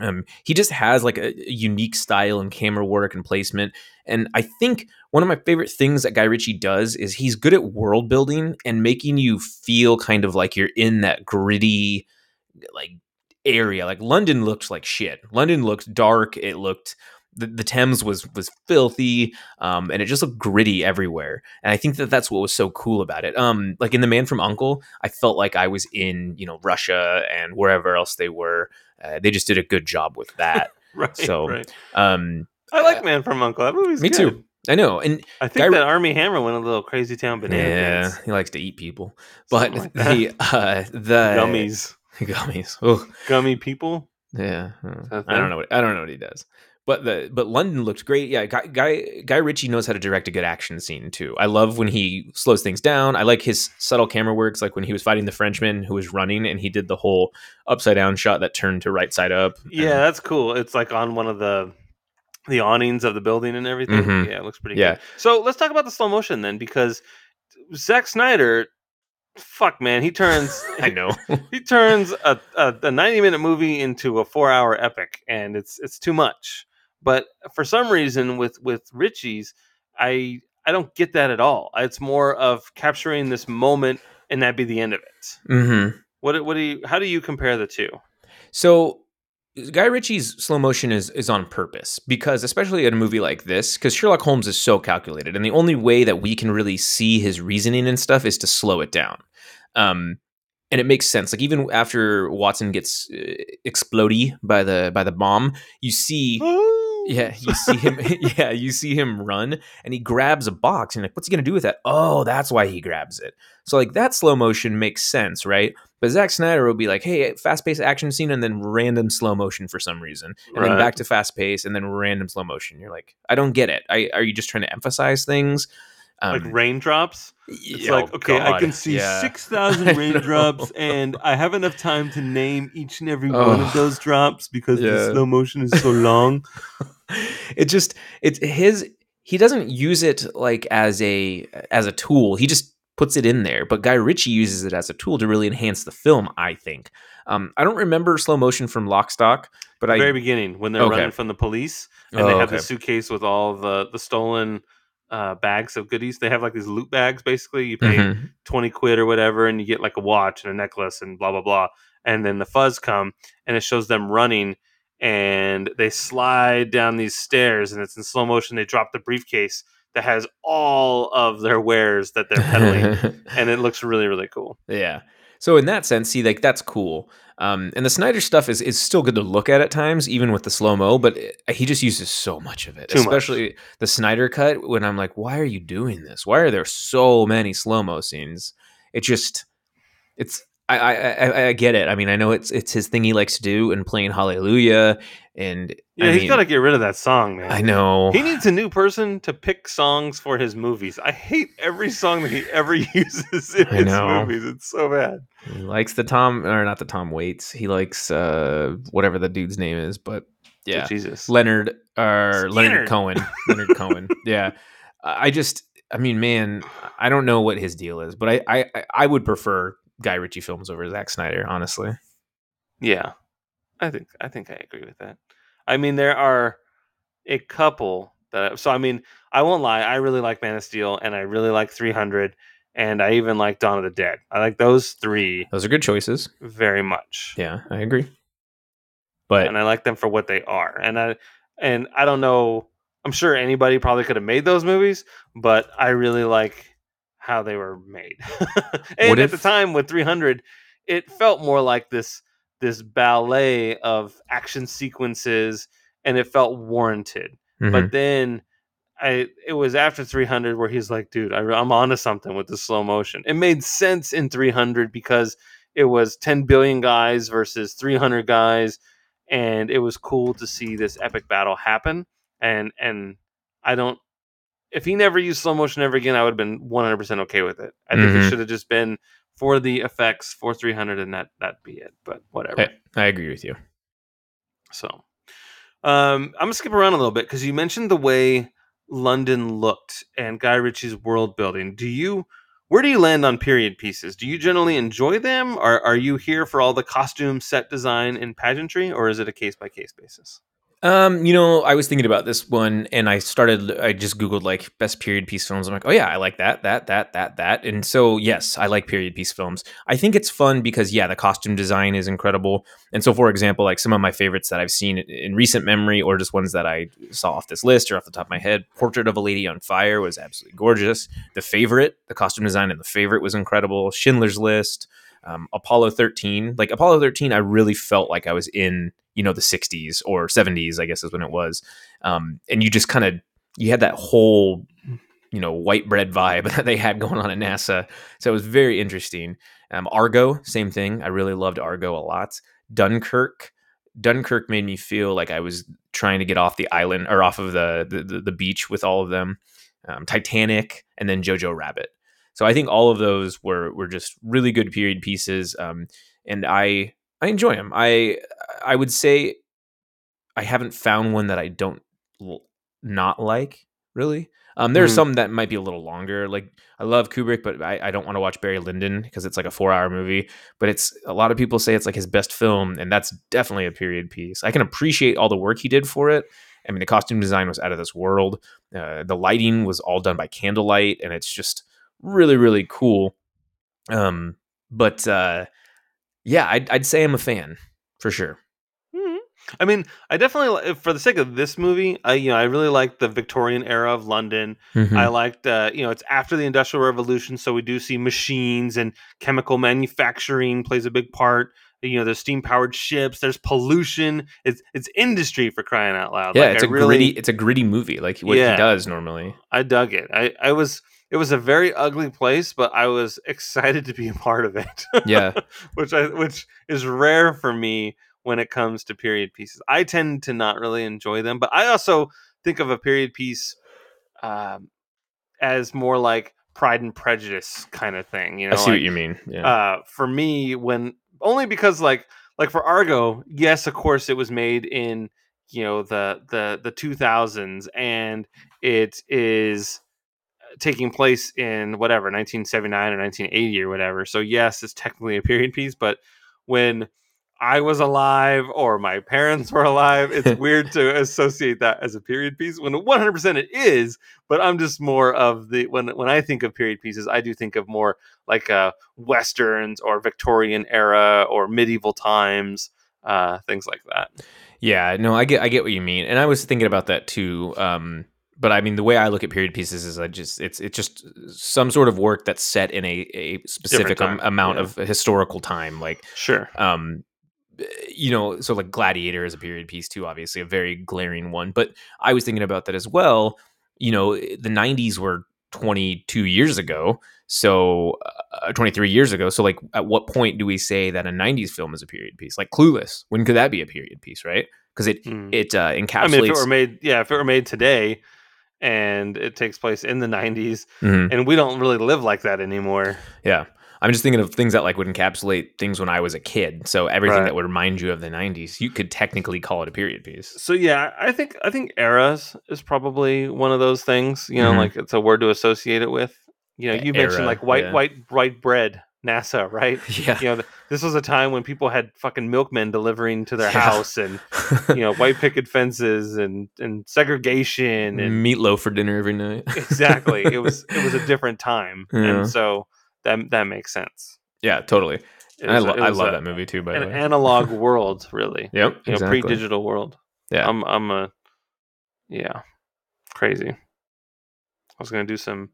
Um, he just has like a, a unique style and camera work and placement. And I think one of my favorite things that Guy Ritchie does is he's good at world building and making you feel kind of like you're in that gritty, like area. Like London looked like shit. London looked dark. It looked the, the Thames was was filthy, um, and it just looked gritty everywhere. And I think that that's what was so cool about it. Um, like in The Man from Uncle, I felt like I was in you know Russia and wherever else they were. Uh, they just did a good job with that. right. So, right. Um, I like Man from Uncle. That movie's me good. too. I know, and I think Guy, that Armie Hammer went a little crazy town banana. Yeah, he likes to eat people, but like the uh, the gummies, gummies, oh. gummy people. Yeah, I don't know. What, I don't know what he does. But the but London looked great. Yeah, Guy, Guy Guy Ritchie knows how to direct a good action scene too. I love when he slows things down. I like his subtle camera works, like when he was fighting the Frenchman who was running and he did the whole upside down shot that turned to right side up. Yeah, and, that's cool. It's like on one of the the awnings of the building and everything. Mm-hmm. Yeah, it looks pretty yeah. good. So let's talk about the slow motion then, because Zack Snyder fuck man he turns i know he turns a, a, a, 90 minute movie into a four hour epic and it's it's too much but for some reason, with with Ritchie's, I I don't get that at all. It's more of capturing this moment and that be the end of it. Mm-hmm. What what do you? How do you compare the two? So Guy Ritchie's slow motion is is on purpose because especially in a movie like this because Sherlock Holmes is so calculated and the only way that we can really see his reasoning and stuff is to slow it down. Um, and it makes sense. Like even after Watson gets uh, exploded by the by the bomb, you see yeah, you see him. yeah, you see him run, and he grabs a box. And like, what's he gonna do with that? Oh, that's why he grabs it. So like that slow motion makes sense, right? But Zack Snyder would be like, hey, fast paced action scene, and then random slow motion for some reason, and right. then back to fast pace, and then random slow motion. You're like, I don't get it. I, are you just trying to emphasize things? Um, like raindrops. It's oh like okay, God. I can see yeah. six thousand raindrops, and I have enough time to name each and every oh. one of those drops because yeah. the slow motion is so long. it just it's his. He doesn't use it like as a as a tool. He just puts it in there. But Guy Ritchie uses it as a tool to really enhance the film. I think. Um, I don't remember slow motion from Lock, Stock, but the I very beginning when they're okay. running from the police and oh, they have okay. the suitcase with all the the stolen uh, bags of goodies. They have like these loot bags. Basically, you pay mm-hmm. twenty quid or whatever, and you get like a watch and a necklace and blah blah blah. And then the fuzz come and it shows them running, and they slide down these stairs, and it's in slow motion. They drop the briefcase that has all of their wares that they're peddling, and it looks really really cool. Yeah. So in that sense, see, like that's cool. Um, and the Snyder stuff is is still good to look at at times, even with the slow mo. But it, he just uses so much of it, Too especially much. the Snyder cut. When I'm like, why are you doing this? Why are there so many slow mo scenes? It just, it's I, I, I get it. I mean, I know it's it's his thing he likes to do and playing Hallelujah and yeah, I he's got to get rid of that song, man. I know he needs a new person to pick songs for his movies. I hate every song that he ever uses in his movies. It's so bad. He likes the Tom or not the Tom Waits. He likes uh whatever the dude's name is, but yeah, oh, Jesus, Leonard or Leonard Cohen. Leonard Cohen. Yeah, I just, I mean, man, I don't know what his deal is, but I, I, I would prefer Guy Ritchie films over Zack Snyder, honestly. Yeah, I think I think I agree with that. I mean, there are a couple that. So I mean, I won't lie. I really like Man of Steel, and I really like 300, and I even like Dawn of the Dead. I like those three. Those are good choices. Very much. Yeah, I agree. But and I like them for what they are. And I and I don't know. I'm sure anybody probably could have made those movies, but I really like how they were made. and what at if, the time with 300, it felt more like this this ballet of action sequences, and it felt warranted. Mm-hmm. But then I it was after 300 where he's like, dude, I, I'm onto something with the slow motion. It made sense in 300 because it was 10 billion guys versus 300 guys, and it was cool to see this epic battle happen. And and I don't if he never used slow motion ever again, I would have been 100% okay with it. I think mm-hmm. it should have just been for the effects for 300 and that that be it. But whatever. I, I agree with you. So, um, I'm gonna skip around a little bit because you mentioned the way London looked and Guy Ritchie's world building, do you where do you land on period pieces? Do you generally enjoy them? Or are you here for all the costume, set design, and pageantry, or is it a case by case basis? Um, you know, I was thinking about this one and I started I just googled like best period piece films. I'm like, "Oh yeah, I like that, that, that, that, that." And so, yes, I like period piece films. I think it's fun because yeah, the costume design is incredible. And so for example, like some of my favorites that I've seen in recent memory or just ones that I saw off this list or off the top of my head, Portrait of a Lady on Fire was absolutely gorgeous. The Favorite, the costume design in The Favorite was incredible. Schindler's List, um, Apollo 13. Like Apollo 13, I really felt like I was in you know the 60s or 70s i guess is when it was. Um, and you just kind of you had that whole you know white bread vibe that they had going on at nasa. So it was very interesting. Um, argo same thing. I really loved argo a lot. Dunkirk dunkirk made me feel like i was trying to get off the island or off of the the, the beach with all of them. Um, titanic and then jojo rabbit so i think all of those were were just really good period pieces um, and i I enjoy them. I I would say I haven't found one that I don't l- not like really. Um, there's Mhm. some that might be a little longer. Like I love Kubrick, but I, I don't want to watch Barry Lyndon because it's like a four hour movie. But it's a lot of people say it's like his best film, and that's definitely a period piece. I can appreciate all the work he did for it. I mean, the costume design was out of this world. Uh, the lighting was all done by candlelight, and it's just really, really cool. Um, but uh, yeah, I'd, I'd say I'm a fan for sure. Mhm. I mean, I definitely, for the sake of this movie, I you know I really like the Victorian era of London. Mm-hmm. I liked, uh, you know, it's after the Industrial Revolution, so we do see machines and chemical manufacturing plays a big part. You know, there's steam powered ships, there's pollution. It's it's industry for crying out loud. yeah, Like, it's I a really, gritty. It's a gritty movie, like what Yeah. he does normally. I dug it. I I was it was a very ugly place, but I was excited to be a part of it. Yeah. which I which is rare for me when it comes to period pieces. I tend to not really enjoy them, but I also think of a period piece um, as more like Pride and Prejudice kind of thing. You know, I see like, what you mean. Yeah. uh, for me when only because like like for Argo, yes, of course it was made in you know the the the 2000s and it is taking place in whatever 1979 or 1980 or whatever. So yes, it's technically a period piece, but when I was alive or my parents were alive, it's weird to associate that as a period piece when 100% it is, but I'm just more of the when when I think of period pieces, I do think of more like uh westerns or Victorian era or medieval times, uh things like that. Yeah, no, I get I get what you mean, and I was thinking about that too. Um, but I mean, the way I look at period pieces is I just it's it's just some sort of work that's set in a, a specific am- amount yeah. of historical time, like Sure. um you know so like gladiator is a period piece too obviously a very glaring one but i was thinking about that as well you know the 90s were 22 years ago so uh, 23 years ago so like at what point do we say that a 90s film is a period piece like clueless when could that be a period piece right because it Hmm. it uh, encapsulates I mean, if it were made, yeah, if it were made today, and it takes place in the '90s, Mhm. and we don't really live like that anymore. yeah i'm just thinking of things that like would encapsulate things when i was a kid so everything Right. that would remind you of the 90s you could technically call it a period piece So yeah, I think I think eras is probably one of those things. You know, Mhm. like it's a word to associate it with. You know, you mentioned era, like white, yeah. white, white bread, NASA, right? yeah You know, this was a time when people had fucking milkmen delivering to their Yeah. house, and you know, white picket fences and and segregation, and meatloaf for dinner every night. exactly, it was it was a different time, Yeah. and so that that makes sense. yeah, totally. I, lo- I love a- that movie too. By the An analog world, really. yep, You know, exactly. pre-digital world. Yeah. I'm I'm a yeah, crazy. I was gonna do some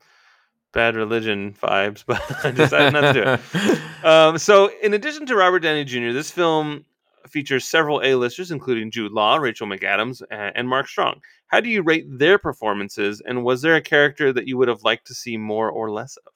bad religion vibes, but I decided not to do it. Um, so, in addition to Robert Downey Jr., this film features several A-listers, including Jude Law, Rachel McAdams, and Mark Strong. How do you rate their performances? And was there a character that you would have liked to see more or less of?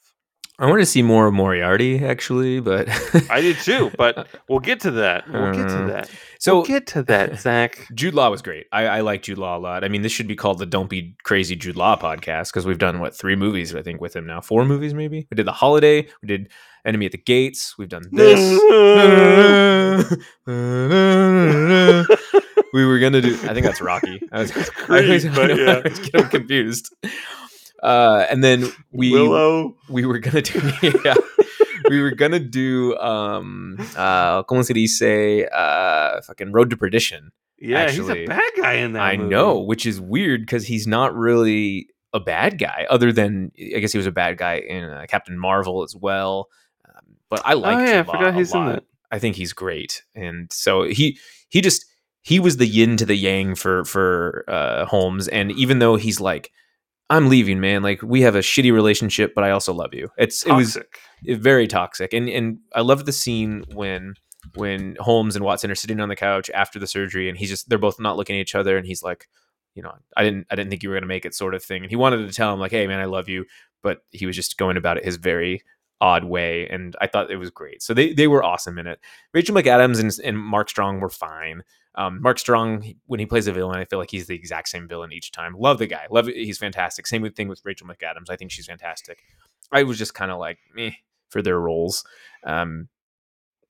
I want to see more of Moriarty actually, but I did too, but we'll get to that. We'll get to Uh, that. so we'll get to that, Zach. Jude Law was great. I, I like Jude Law a lot. I mean, this should be called the "Don't Be Crazy Jude Law" podcast because we've done what three movies I think with him now, four movies maybe. We did The Holiday, we did Enemy at the Gates, we've done this. we were gonna do. I think that's Rocky. I was, I Creed, always, but I know, yeah. I always get them confused. Uh, and then we Willow. we were gonna do yeah, we were gonna do um uh como se dice uh fucking Road to Perdition. Yeah, he's a bad guy in that. I movie. know, which is weird because he's not really a bad guy, other than I guess he was a bad guy in uh, Captain Marvel as well. Um, but I Oh yeah, I forgot lot- he's in lot. that. I think he's great, and so he he just he was the yin to the yang for for uh, Holmes, and even though he's like, I'm leaving, man. Like we have a shitty relationship, but I also love you. It's it was very toxic, and and I love the scene when when Holmes and Watson are sitting on the couch after the surgery, and he's just they're both not looking at each other, and he's like, you know, I didn't I didn't think you were gonna make it, sort of thing, and he wanted to tell him like, hey man, I love you, but he was just going about it his very odd way and i thought it was great. So they, they were awesome in it. Rachel mcadams and, and mark strong were fine um, mark strong when he plays a villain i feel like he's the exact same villain each time. Love the guy. Love he's fantastic. Same thing with rachel mcadams. I think she's fantastic. I was just kind of like meh for their roles. Um,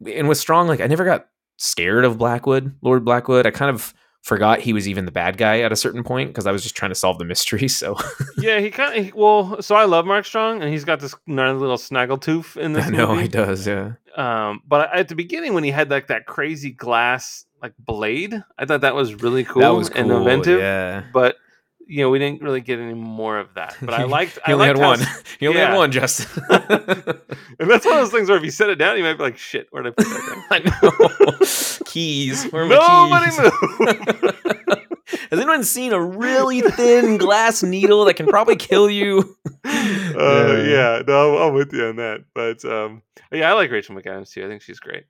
and with strong like i never got scared of blackwood lord blackwood. I kind of forgot he was even the bad guy at a certain point because i was just trying to solve the mystery so. Yeah, he kind of well. So I love Mark Strong, and he's got this gnarly little snaggletooth in this i know movie. he does yeah. Um, but at the beginning, when he had like that crazy glass like blade, I thought that was really cool, was and inventive. yeah But you know, we didn't really get any more of that. But I liked. He I only liked had one. s- He only yeah. had one, Justin. And that's one of those things where if you set it down, you might be like, "Shit, where'd I put that thing?" I know. keys. Where are my Nobody keys? move. Has anyone seen a really thin glass needle that can probably kill you? uh, yeah, no, I'm, I'm with you on that. But um, yeah, I like Rachel McAdams too. I think she's great.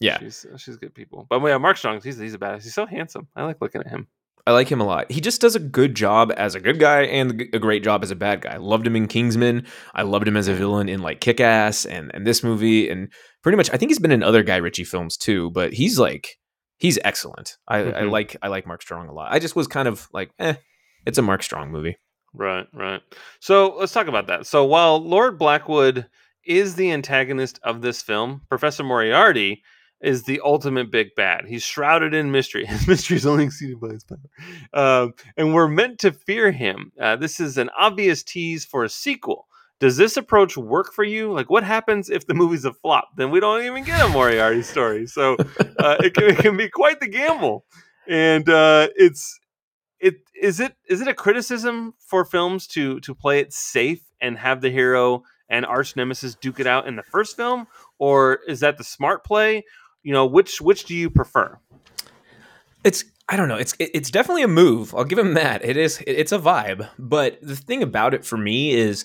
Yeah. she's she's good people. But yeah, Mark Strong, he's he's a badass. He's so handsome. I like looking at him. I like him a lot. He just does a good job as a good guy and a great job as a bad guy. Loved him in Kingsman. I loved him as a villain in like Kick Ass and, and this movie. And pretty much, I think he's been in other Guy Ritchie films too, but he's like, he's excellent. I, I Mhm. like, I like Mark Strong a lot. I just was kind of like, eh, it's a Mark Strong movie. Right, right. So let's talk about that. So while Lord Blackwood is the antagonist of this film, Professor Moriarty is the ultimate big bad. He's shrouded in mystery. His mystery is only exceeded by his power. Um, and we're meant to fear him. Uh, this is an obvious tease for a sequel. Does this approach work for you? Like, what happens if the movie's a flop? Then we don't even get a Moriarty story. So uh, it, can, it can be quite the gamble. And uh, it's it is it is it a criticism for films to to play it safe and have the hero and arch nemesis duke it out in the first film, or is that the smart play? You know, which which do you prefer? it's I don't know. It's it's definitely a move. I'll give him that. It is. It's a vibe. But the thing about it for me is,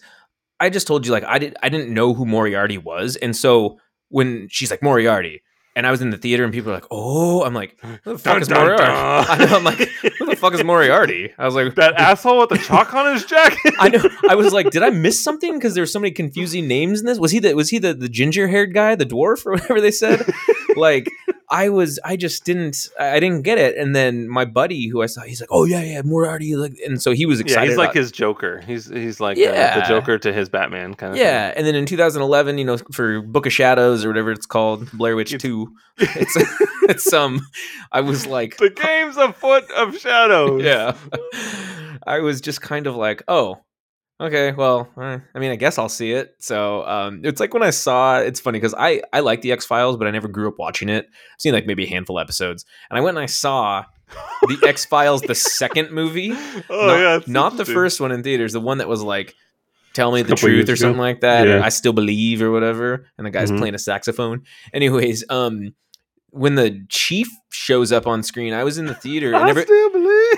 I just told you like I did. I didn't know who Moriarty was, and so when she's like Moriarty, and I was in the theater and people were like, "Oh," I'm like, "Who the fuck Dun, is dun, Moriarty?" dun. I. I'm like, "Who the fuck is Moriarty?" I was like, That asshole with the chalk on his jacket. I know. I was like, did I miss something? Because there's so many confusing names in this. Was he the was he the, the ginger haired guy, the dwarf, or whatever they said? like, I was, I just didn't, I didn't get it. And then my buddy, who I saw, he's like, oh yeah, yeah, Moriarty, like, and so he was excited. Yeah, he's like about- his Joker. He's he's like uh, Yeah. the Joker to his Batman kind of. yeah. And then in 2011, you know, for Book of Shadows or whatever it's called, Blair Witch Two, it's it's um, I was like, the game's a foot of shadows. yeah. I was just kind of like, oh, okay, well, eh, I mean, I guess I'll see it. So um, it's like when I saw, it's funny because I I like the X Files, but I never grew up watching it. I've seen like maybe a handful of episodes, and I went and I saw the X Files, the second movie, Oh not, yeah, not the first one in theaters, the one that was like. Tell me the truth or ago. something like that, or Yeah. I still believe or whatever. And the guy's Mhm. playing a saxophone. Anyways, um, when the chief shows up on screen, I was in the theater and I every,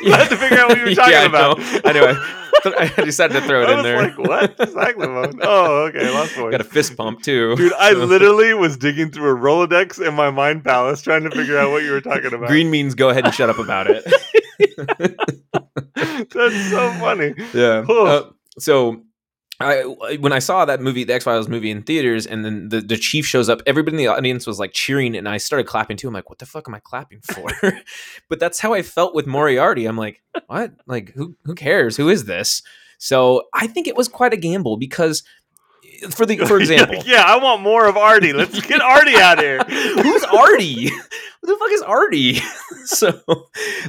I had to figure out what you were talking Yeah, about. know. I. I decided to throw it I in was there. Like what? Saxophone. Oh, okay. Lost voice. Got a fist pump too. Dude, I literally was digging through a Rolodex in my mind palace trying to figure out what you were talking about. Green means go ahead and shut up about it. That's so funny. yeah. Oh. Uh, so I when I saw that movie, the X Files movie in theaters, and then the, the chief shows up, everybody in the audience was like cheering, and I started clapping too. I'm like, what the fuck am I clapping for? but that's how I felt with Moriarty. I'm like, what? Like, who who cares? Who is this? So I think it was quite a gamble because for the for example, yeah, I want more of Artie. Let's get Artie out here. Who's Artie? Who the fuck is Artie? so,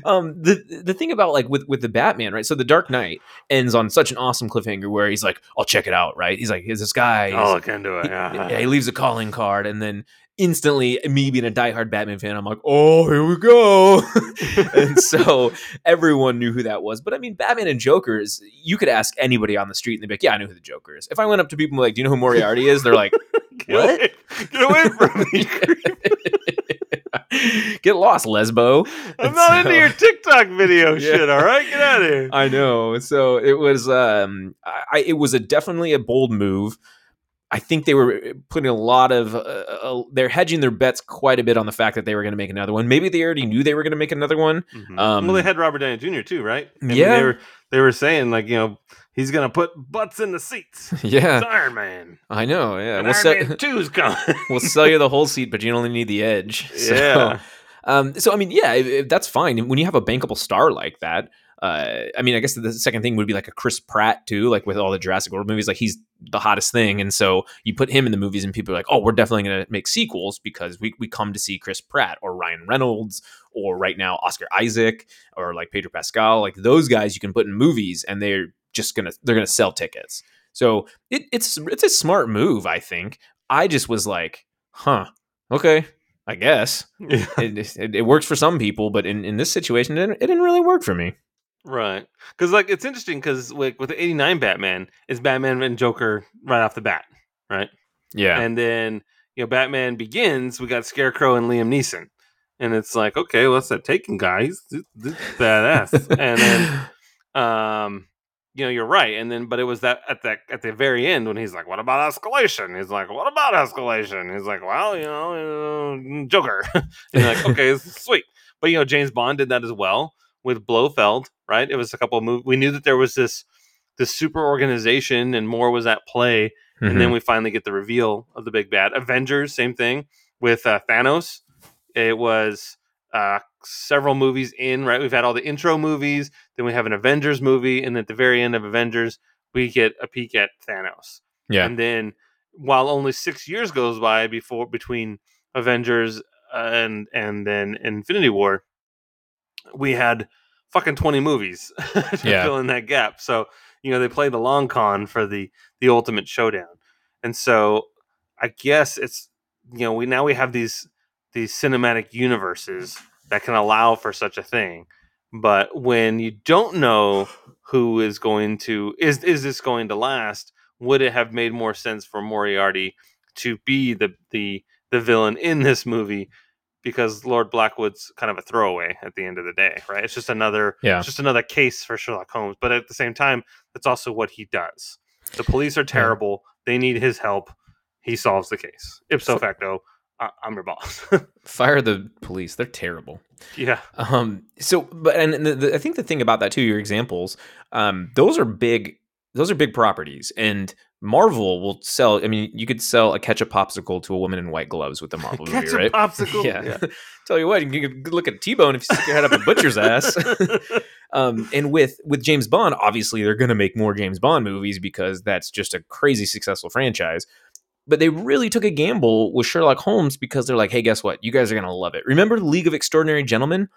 um, the the thing about like with with the Batman, right? So the Dark Knight ends on such an awesome cliffhanger where he's like, "I'll check it out," right? He's like, "Is this guy." I'll look into it. he, Yeah. yeah, he leaves a calling card, and then instantly, me being a diehard Batman fan, I'm like, "Oh, here we go!" and so everyone knew who that was. But I mean, Batman and Joker is. You could ask anybody on the street, and they'd be like, "Yeah, I know who the Joker is." If I went up to people and be like, "Do you know who Moriarty is?" They're like. Get away, get away from me. Get lost, Lesbo. I'm not into your TikTok video Yeah. shit. All right, get out of here. I know. So it was um I- it was a definitely a bold move. I think they were putting a lot of uh, uh, they're hedging their bets quite a bit on the fact that they were going to make another one. Maybe they already knew they were going to make another one. Um, well, they had Robert Downey Jr. too, right? I mean, Yeah. they were they were saying like you know he's gonna put butts in the seats. yeah, It's Iron Man. I know. Yeah, And we'll Iron sell, Man Two's coming. we'll sell you the whole seat, but you only need the edge. So, yeah. Um, so I mean, yeah, that's fine. When you have a bankable star like that, uh, I mean, I guess the second thing would be like a Chris Pratt too, like with all the Jurassic World movies, like he's the hottest thing, and so you put him in the movies, and people are like, oh, we're definitely going to make sequels because we we come to see Chris Pratt or Ryan Reynolds or right now Oscar Isaac or like Pedro Pascal, like those guys you can put in movies, and they're just gonna they're gonna sell tickets. So it, it's it's a smart move, I think. I just was like, huh, okay, I guess yeah. it, it, it works for some people, but in, in this situation, it didn't, it didn't really work for me. Right. Because like it's interesting because like with the '89 Batman, is Batman and Joker right off the bat, right? Yeah. And then you know Batman Begins, we got Scarecrow and Liam Neeson, and it's like okay, what's that Taken guy? He's, badass. and then um you know you're right and then but it was that at that at the very end when he's like what about escalation he's like what about escalation he's like well you know uh, joker and you're like okay sweet but you know james bond did that as well with blofeld right? It was a couple of movies we knew that there was this this super organization and more was at play. And Mm-hmm. then we finally get the reveal of the big bad. Avengers same thing with uh, thanos. It was uh, several movies in right? We've had all the intro movies then we have an avengers movie and at the very end of avengers we get a peek at thanos. Yeah. and then while only six years goes by before between avengers and and then infinity war we had fucking 20 movies to Yeah. fill in that gap. So you know they play the long con for the the ultimate showdown. And so i guess it's you know we now we have these these cinematic universes that can allow for such a thing. But when you don't know who is going to is is this going to last would it have made more sense for moriarty to be the the the villain in this movie because lord blackwood's kind of a throwaway at the end of the day right it's just another Yeah. it's just another case for sherlock holmes but at the same time that's also what he does the police are terrible they need his help he solves the case ipso facto I- i'm your boss Fire the police. They're terrible. yeah Um. So, but and the, the, I think the thing about that too, your examples, um, those are big. Those are big properties, and Marvel will sell. I mean, you could sell a ketchup popsicle to a woman in white gloves with the Marvel movie, right? Popsicle Yeah. Tell you what, you can look at T Bone if you stick your head up a butcher's ass. um, and with with James Bond, obviously they're going to make more James Bond movies because that's just a crazy successful franchise. But they really took a gamble with Sherlock Holmes because they're like, hey, guess what? You guys are going to love it. Remember League of Extraordinary Gentlemen?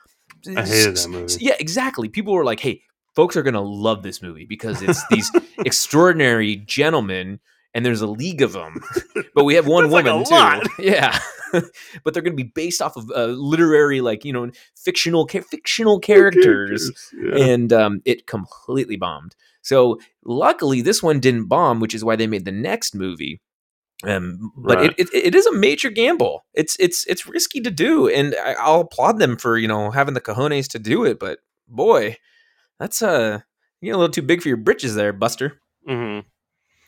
I hated that movie. Yeah, exactly. People were like, hey, folks are going to love this movie because it's these extraordinary gentlemen and there's a league of them. But we have one like woman a too. Yeah. but they're going to be based off of uh, literary like, you know, fictional ca- fictional characters Yeah. and um, it completely bombed. So luckily, this one didn't bomb, which is why they made the next movie. Um, but Right. it, it, it is a major gamble. It's it's it's risky to do, and I, I'll applaud them for you know having the cojones to do it. But boy, that's uh, you know, a little too big for your britches there, Buster. hmm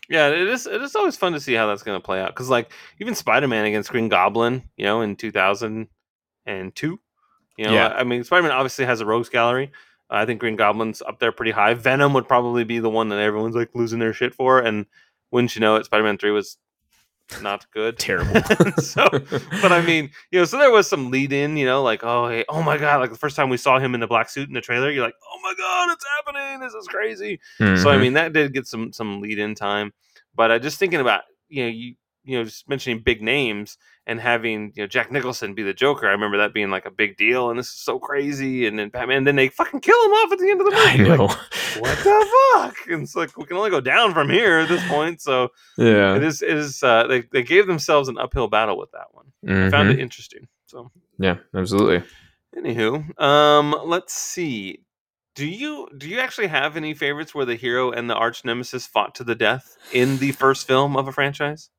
Yeah, it is. It is always fun to see how that's going to play out because, like, even Spider Man against Green Goblin, you know, in two thousand and two, you know, Yeah. I mean, Spider Man obviously has a rogues gallery. Uh, I think Green Goblin's up there pretty high. Venom would probably be the one that everyone's like losing their shit for, and wouldn't you know it, Spider Man three was not good. Terrible. so, but I mean, you know, so there was some lead in, you know, like, oh, hey, oh my god, like the first time we saw him in the black suit in the trailer, you're like, oh my god, it's happening, this is crazy. So I Mhm. mean, that did get some some lead in time. But uh, just thinking about you know you you know just mentioning big names and having you know Jack Nicholson be the Joker. I remember that being like a big deal, and this is so crazy. And then Batman, and then they fucking kill him off at the end of the movie. I know. Like, what the fuck? And it's like we can only go down from here at this point. So yeah. it is it is uh, they they gave themselves an uphill battle with that one. I found it interesting. So Yeah, absolutely. anywho, um, let's see. Do you do you actually have any favorites where the hero and the arch nemesis fought to the death in the first film of a franchise?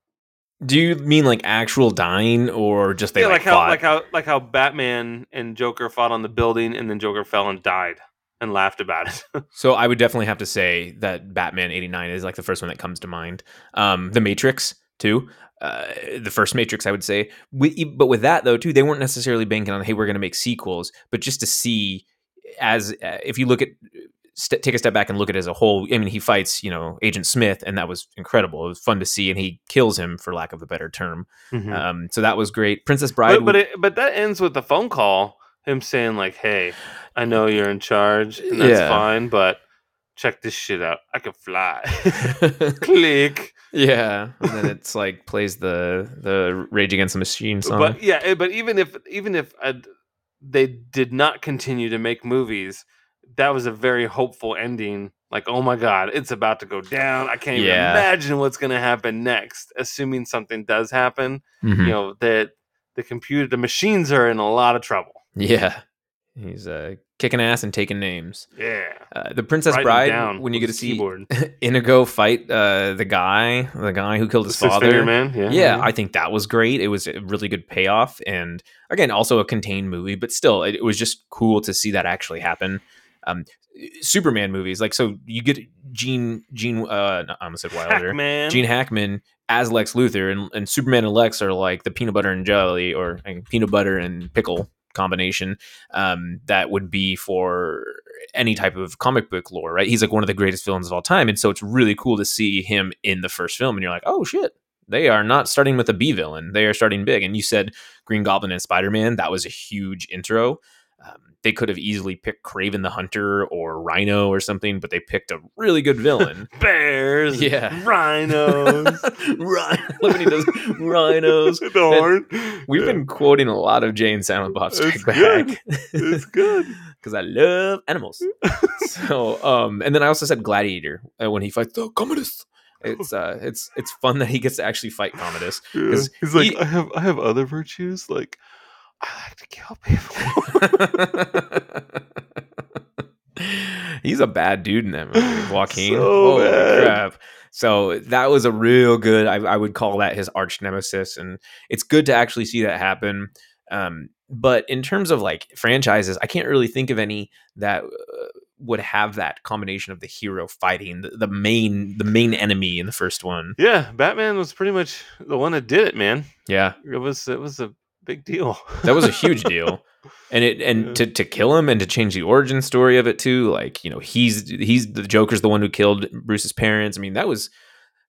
Do you mean like actual dying or just they yeah, like, like, how fought? like how like how Batman and Joker fought on the building and then Joker fell and died and laughed about it. So I would definitely have to say that Batman '89 is like the first one that comes to mind. Um, the Matrix too, uh, the first Matrix, I would say. We, but with that though, too, they weren't necessarily banking on hey, we're going to make sequels, but just to see as uh, if you look at st- take a step back and look at it as a whole. I mean, he fights you know Agent Smith, and that was incredible. It was fun to see, and he kills him for lack of a better term. Um, so that was great. Princess Bride, but but, it, but that ends with the phone call, him saying like, "Hey, I know you're in charge, and that's Yeah. fine, but check this shit out. I can fly." Click. yeah, and then it's like plays the the Rage Against the Machine song. But yeah, eh, but even if even if uh, they did not continue to make movies, that was a very hopeful ending. Like, oh my god, it's about to go down. I can't even imagine what's going to happen next. Assuming something does happen, Mhm. you know that the computer, the machines are in a lot of trouble. Yeah. He's uh, kicking ass and taking names. Yeah, Uh, the Princess Writing Bride, when you get to see keyboard. Inigo fight uh, the guy, the guy who killed his father. man. Yeah, Yeah, I think that was great. It was a really good payoff, and again, also a contained movie, but still, it, it was just cool to see that actually happen. Um, Superman movies, like so, you get Gene Gene. Uh, I almost said Wilder. man. Gene Hackman as Lex Luthor, and, and Superman and Lex are like the peanut butter and jelly, or uh, peanut butter and pickle combination um, that would be for any type of comic book lore, right? He's like one of the greatest villains of all time, and so it's really cool to see him in the first film, and you're like, oh shit. They are not starting with a B villain. They are starting big. And you said Green Goblin and Spider Man. That was a huge intro. Um, they could have easily picked Kraven the Hunter or Rhino or something, but they picked a really good villain. Bears. Yeah. Rhinos. Rhino. Look when he does rhinos. the horn. We've Yeah. been quoting a lot of Jay and Silent Bob Strike It's Back good. It's good. because I love animals. so, um, and then I also said Gladiator uh, when he fights the Commodus. It's uh, it's it's fun that he gets to actually fight Commodus. Yeah. He's like, he- I have I have other virtues. Like, I like to kill people. He's a bad dude in that movie, Joaquin. So Holy bad. crap! So that was a real good. I, I would call that his arch nemesis, and it's good to actually see that happen. Um, but in terms of like franchises, I can't really think of any that uh, would have that combination of the hero fighting the, the main the main enemy in the first one. yeah, Batman was pretty much the one that did it, man. Yeah, It was it was a big deal. that was a huge deal. And it and Yeah. to, to kill him and to change the origin story of it too like you know he's he's the joker's the one who killed bruce's parents. I mean that was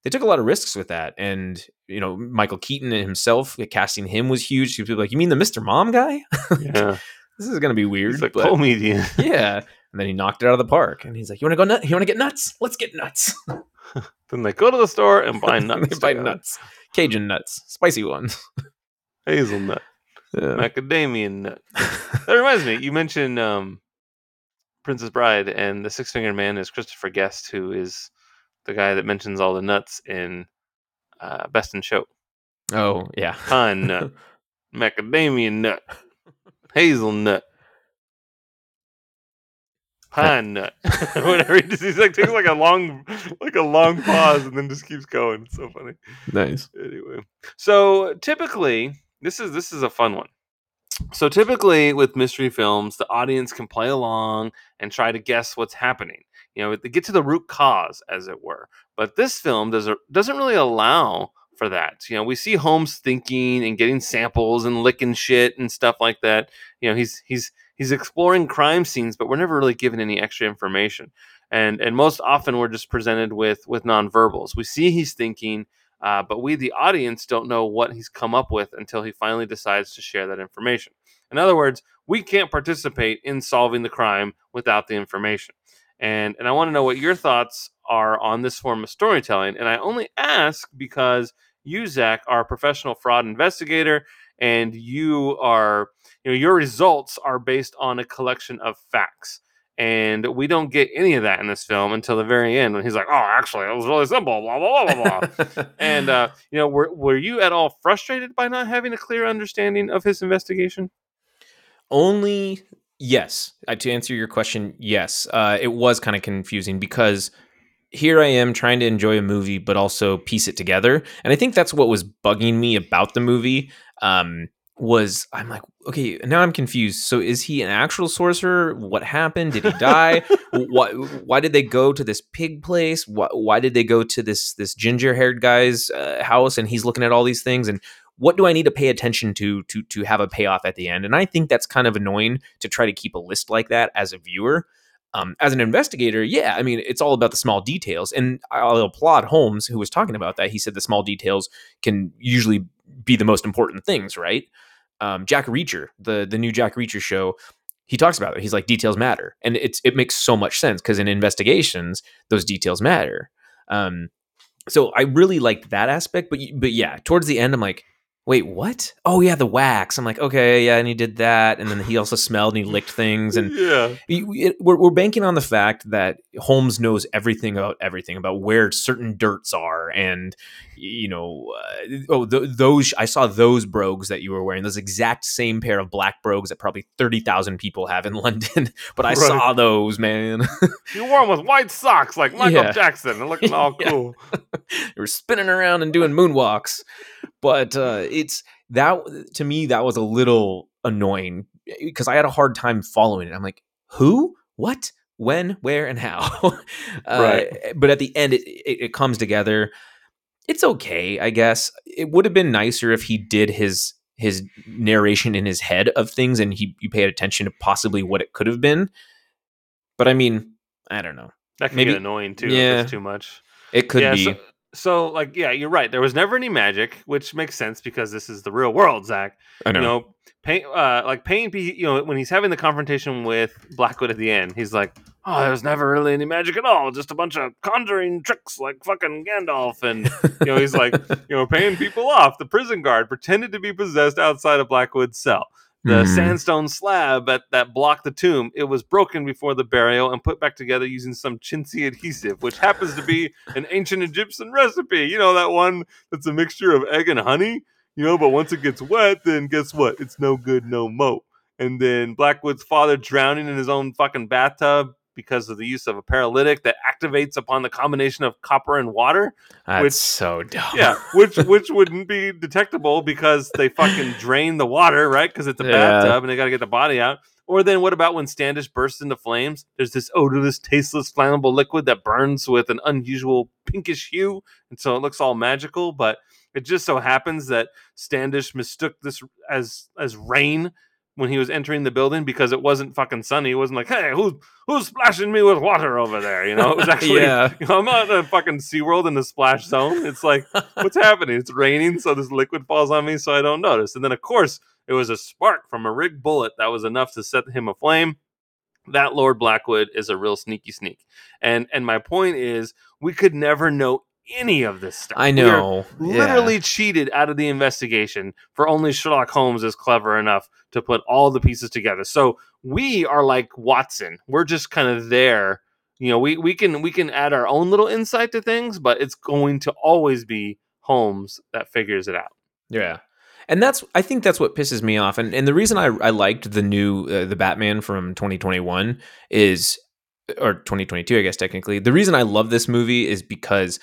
they took a lot of risks with that. And you know michael keaton himself casting him was huge. People were like you mean the mr mom guy? Yeah, this is gonna be weird he's a but comedian. yeah. And then he knocked it out of the park. And he's like you want to go nut you want to get nuts? Let's get nuts. Then they go to the store and buy nuts. they buy nuts. Cajun nuts. Spicy ones hazelnut, yeah. macadamia nut. That reminds me, you mentioned um, Princess Bride, and the Six Fingered Man is Christopher Guest, who is the guy that mentions all the nuts in uh, Best in Show. oh yeah Pine nut, macadamia nut, hazelnut, pine nut. Whatever he does, he's like takes like a long, like a long pause, and then just keeps going. It's so funny. nice Anyway, so typically, this is this is a fun one. So typically with mystery films, the audience can play along and try to guess what's happening. You know, get to the root cause, as it were. But this film doesn't doesn't really allow for that. You know, we see Holmes thinking and getting samples and licking shit and stuff like that. You know, he's he's he's exploring crime scenes, but we're never really given any extra information. And and most often we're just presented with with nonverbals. We see he's thinking, uh, but we, the audience, don't know what he's come up with until he finally decides to share that information. In other words, we can't participate in solving the crime without the information. And and I want to know what your thoughts are on this form of storytelling. And I only ask because you, Zach, are a professional fraud investigator, and you are, you know, your results are based on a collection of facts. And we don't get any of that in this film until the very end when he's like, "Oh, actually, it was really simple." Blah blah blah blah blah. and uh, you know, were were you at all frustrated by not having a clear understanding of his investigation? Only yes. Uh, to answer your question, yes. Uh, it was kind of confusing because here I am trying to enjoy a movie, but also piece it together. And I think that's what was bugging me about the movie. Um, was I'm like, okay, now I'm confused. So is he an actual sorcerer? What happened? Did he die? why, why did they go to this pig place? Why, why did they go to this this ginger haired guy's uh, house? And he's looking at all these things. And what do I need to pay attention to to to have a payoff at the end? And I think that's kind of annoying to try to keep a list like that as a viewer. Um, as an investigator, yeah, I mean, it's all about the small details. And I'll applaud Holmes, who was talking about that. He said the small details can usually be the most important things, right? Um, Jack Reacher, the the new Jack Reacher show, he talks about it. He's like, details matter, and it's it makes so much sense because in investigations, those details matter. Um, so I really liked that aspect, but but yeah, towards the end, I'm like, wait, what? Oh yeah, the wax. I'm like, okay, yeah, and he did that, and then he also smelled and he licked things, and yeah, it, we're we're banking on the fact that Holmes knows everything about everything about where certain dirts are, and you know, uh, oh, th- those I saw those brogues that you were wearing, those exact same pair of black brogues that probably thirty thousand people have in London, but I right. saw those, man. you wore them with white socks like Michael yeah. Jackson, and looking all cool. you were spinning around and doing moonwalks but uh, it's that to me that was a little annoying because I had a hard time following it. I'm like, who, what, when, where, and how. uh, right. But at the end, it, it, it comes together. It's okay, I guess. It would have been nicer if he did his his narration in his head of things and he you paid attention to possibly what it could have been. But I mean, I don't know. That can Maybe, get annoying too. Yeah, too much. It could yeah, be. So, so like yeah you're right there was never any magic which makes sense because this is the real world zach i know, you know Payne, uh, like Payne, you know, when he's having the confrontation with Blackwood at the end, he's like, "Oh, there's never really any magic at all. Just a bunch of conjuring tricks, like fucking Gandalf." And you know, he's like, you know, paying people off. The prison guard pretended to be possessed outside of Blackwood's cell the mm-hmm. sandstone slab at, that blocked the tomb it was broken before the burial and put back together using some chintzy adhesive which happens to be an ancient egyptian recipe. You know that one that's a mixture of egg and honey? You know but once it gets wet then guess what? It's no good no mo. And then blackwood's father drowning in his own fucking bathtub because of the use of a paralytic that activates upon the combination of copper and water. That's which, so dumb. Yeah, which which wouldn't be detectable because they fucking drain the water, right? Because it's a yeah. bathtub and they got to get the body out. Or then what about when Standish bursts into flames? There's this odorless, tasteless, flammable liquid that burns with an unusual pinkish hue, and so it looks all magical. But it just so happens that Standish mistook this as as rain when he was entering the building because it wasn't fucking sunny. It wasn't like, hey, who's who's splashing me with water over there? You know, it was actually yeah. You know, I'm not in a fucking SeaWorld in the splash zone. It's like, what's happening? It's raining, so this liquid falls on me, so I don't notice. And then of course it was a spark from a rigged bullet that was enough to set him aflame. That Lord Blackwood is a real sneaky sneak. And and my point is we could never know any of this stuff. I know. literally yeah. cheated out of the investigation for only Sherlock Holmes is clever enough to put all the pieces together. So we are like Watson. We're just kind of there. You know, we, we can we can add our own little insight to things, but it's going to always be Holmes that figures it out. Yeah. And that's I think that's what pisses me off. And and the reason I, I liked the new uh, the Batman from 2021 is or 2022 I guess technically. The reason I love this movie is because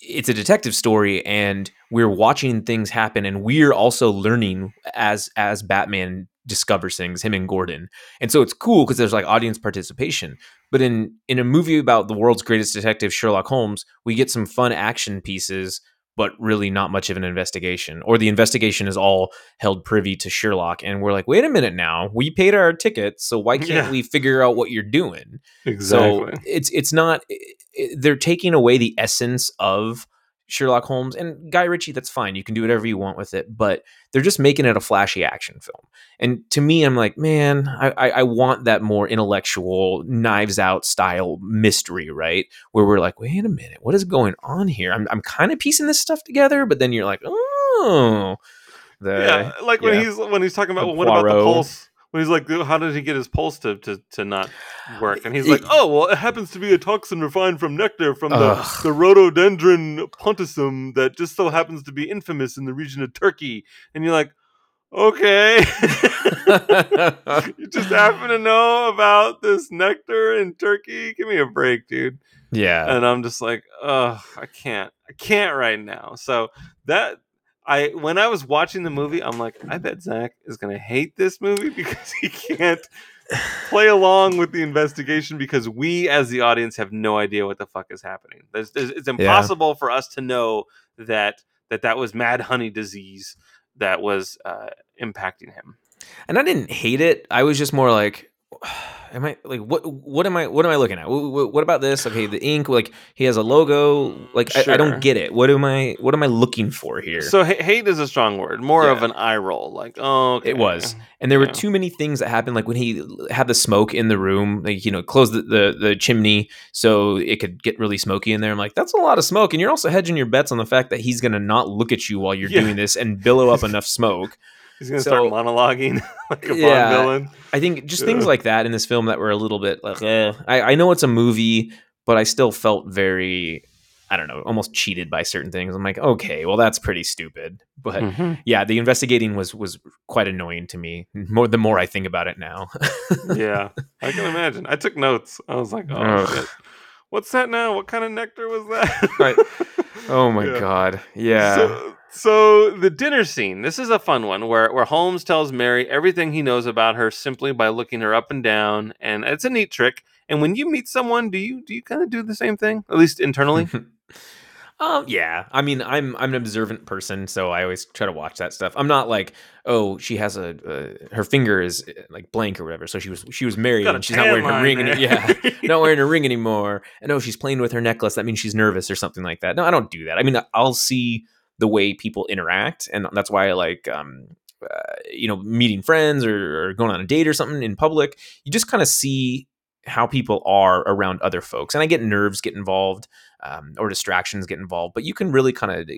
it's a detective story and we're watching things happen and we're also learning as as batman discovers things him and gordon. And so it's cool because there's like audience participation. But in in a movie about the world's greatest detective sherlock holmes we get some fun action pieces but really not much of an investigation or the investigation is all held privy to sherlock and we're like wait a minute now we paid our ticket so why can't yeah. we figure out what you're doing exactly so it's it's not it, they're taking away the essence of Sherlock Holmes and Guy Ritchie, that's fine. You can do whatever you want with it, but they're just making it a flashy action film. And to me, I'm like, man, I, I, I want that more intellectual, knives out style mystery, right? Where we're like, wait a minute, what is going on here? I'm, I'm kind of piecing this stuff together, but then you're like, oh, the, yeah, like when yeah. he's when he's talking about well, what about the pulse? When he's like, how did he get his pulse to, to, to not work? And he's like, oh, well, it happens to be a toxin refined from nectar from the, Ugh. the rhododendron ponticum that just so happens to be infamous in the region of Turkey. And you're like, okay. you just happen to know about this nectar in Turkey? Give me a break, dude yeah. and I'm just like, oh, I can't, I can't right now. So that I when I was watching the movie, I'm like, I bet Zach is gonna hate this movie because he can't play along with the investigation because we as the audience have no idea what the fuck is happening. There's, there's, it's impossible for us to know that that that was mad honey disease that was uh, impacting him. and I didn't hate it. I was just more like, am I like what? What am I? What am I looking at? What, what about this? Okay, the ink. Like he has a logo. Like I, I don't get it. What am I? What am I looking for here? So ha- hate is a strong word, more of an eye roll. Like, oh, It was. and there were too many things that happened. Like when he had the smoke in the room, like you know, closed the, the the chimney so it could get really smoky in there. I'm like, that's a lot of smoke, and you're also hedging your bets on the fact that he's gonna not look at you while you're Yeah. doing this and billow up enough smoke. He's gonna So- start monologuing like a Bond Yeah. villain. I think just things like that in this film that were a little bit like, eh. I, I know it's a movie, but I still felt very, I don't know, almost cheated by certain things. I'm like, okay, well, that's pretty stupid. But Mhm. yeah, the investigating was was quite annoying to me. More the more I think about it now. yeah, I can imagine. I took notes. I was like, oh shit, what's that now? What kind of nectar was that? Right. oh my Yeah. god, yeah, So, so the dinner scene. This is a fun one where where Holmes tells Mary everything he knows about her simply by looking her up and down, and it's a neat trick. And when you meet someone, do you do you kind of do the same thing, at least internally? um, yeah. I mean, I'm I'm an observant person, so I always try to watch that stuff. I'm not like, oh, she has a uh, her finger is uh, like blank or whatever. So she was she was married and she's not wearing her ring. Any- yeah, not wearing a ring anymore. And oh, she's playing with her necklace. That means she's nervous or something like that. No, I don't do that. I mean, I'll see the way people interact, and that's why I like, um, uh, you know, meeting friends or, or going on a date or something in public. You just kind of see how people are around other folks, and I get nerves get involved. Um, or distractions get involved, but you can really kind of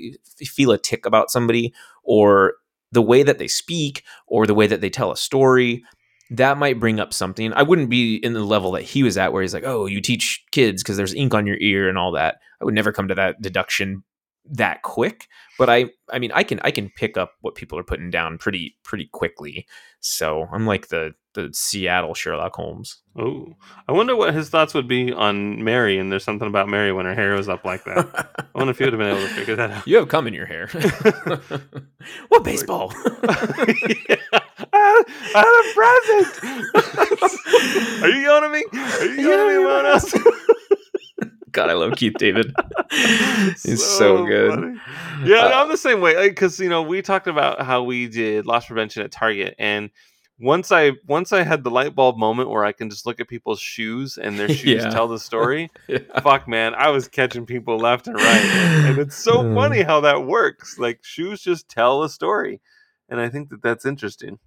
feel a tick about somebody or the way that they speak or the way that they tell a story that might bring up something. I wouldn't be in the level that he was at where he's like, "Oh, you teach kids because there's ink on your ear and all that." I would never come to that deduction that quick, but I I mean, I can I can pick up what people are putting down pretty pretty quickly. So, I'm like the the Seattle Sherlock Holmes. Oh, I wonder what his thoughts would be on Mary. And there's something about Mary when her hair was up like that. I wonder if he would have been able to figure that out. you have cum in your hair. what baseball? yeah. I, I had a present. Are you yelling at me? Are you yelling at me about us? God, I love Keith David. He's so, good. funny. Yeah, Uh, no, I'm the same way. Because you know, we talked about how we did loss prevention at Target, and once I once I had the light bulb moment where I can just look at people's shoes and their shoes Yeah. tell the story. Yeah. Fuck, man, I was catching people left and right, and it's so Mm. funny how that works. Like shoes just tell a story, and I think that that's interesting.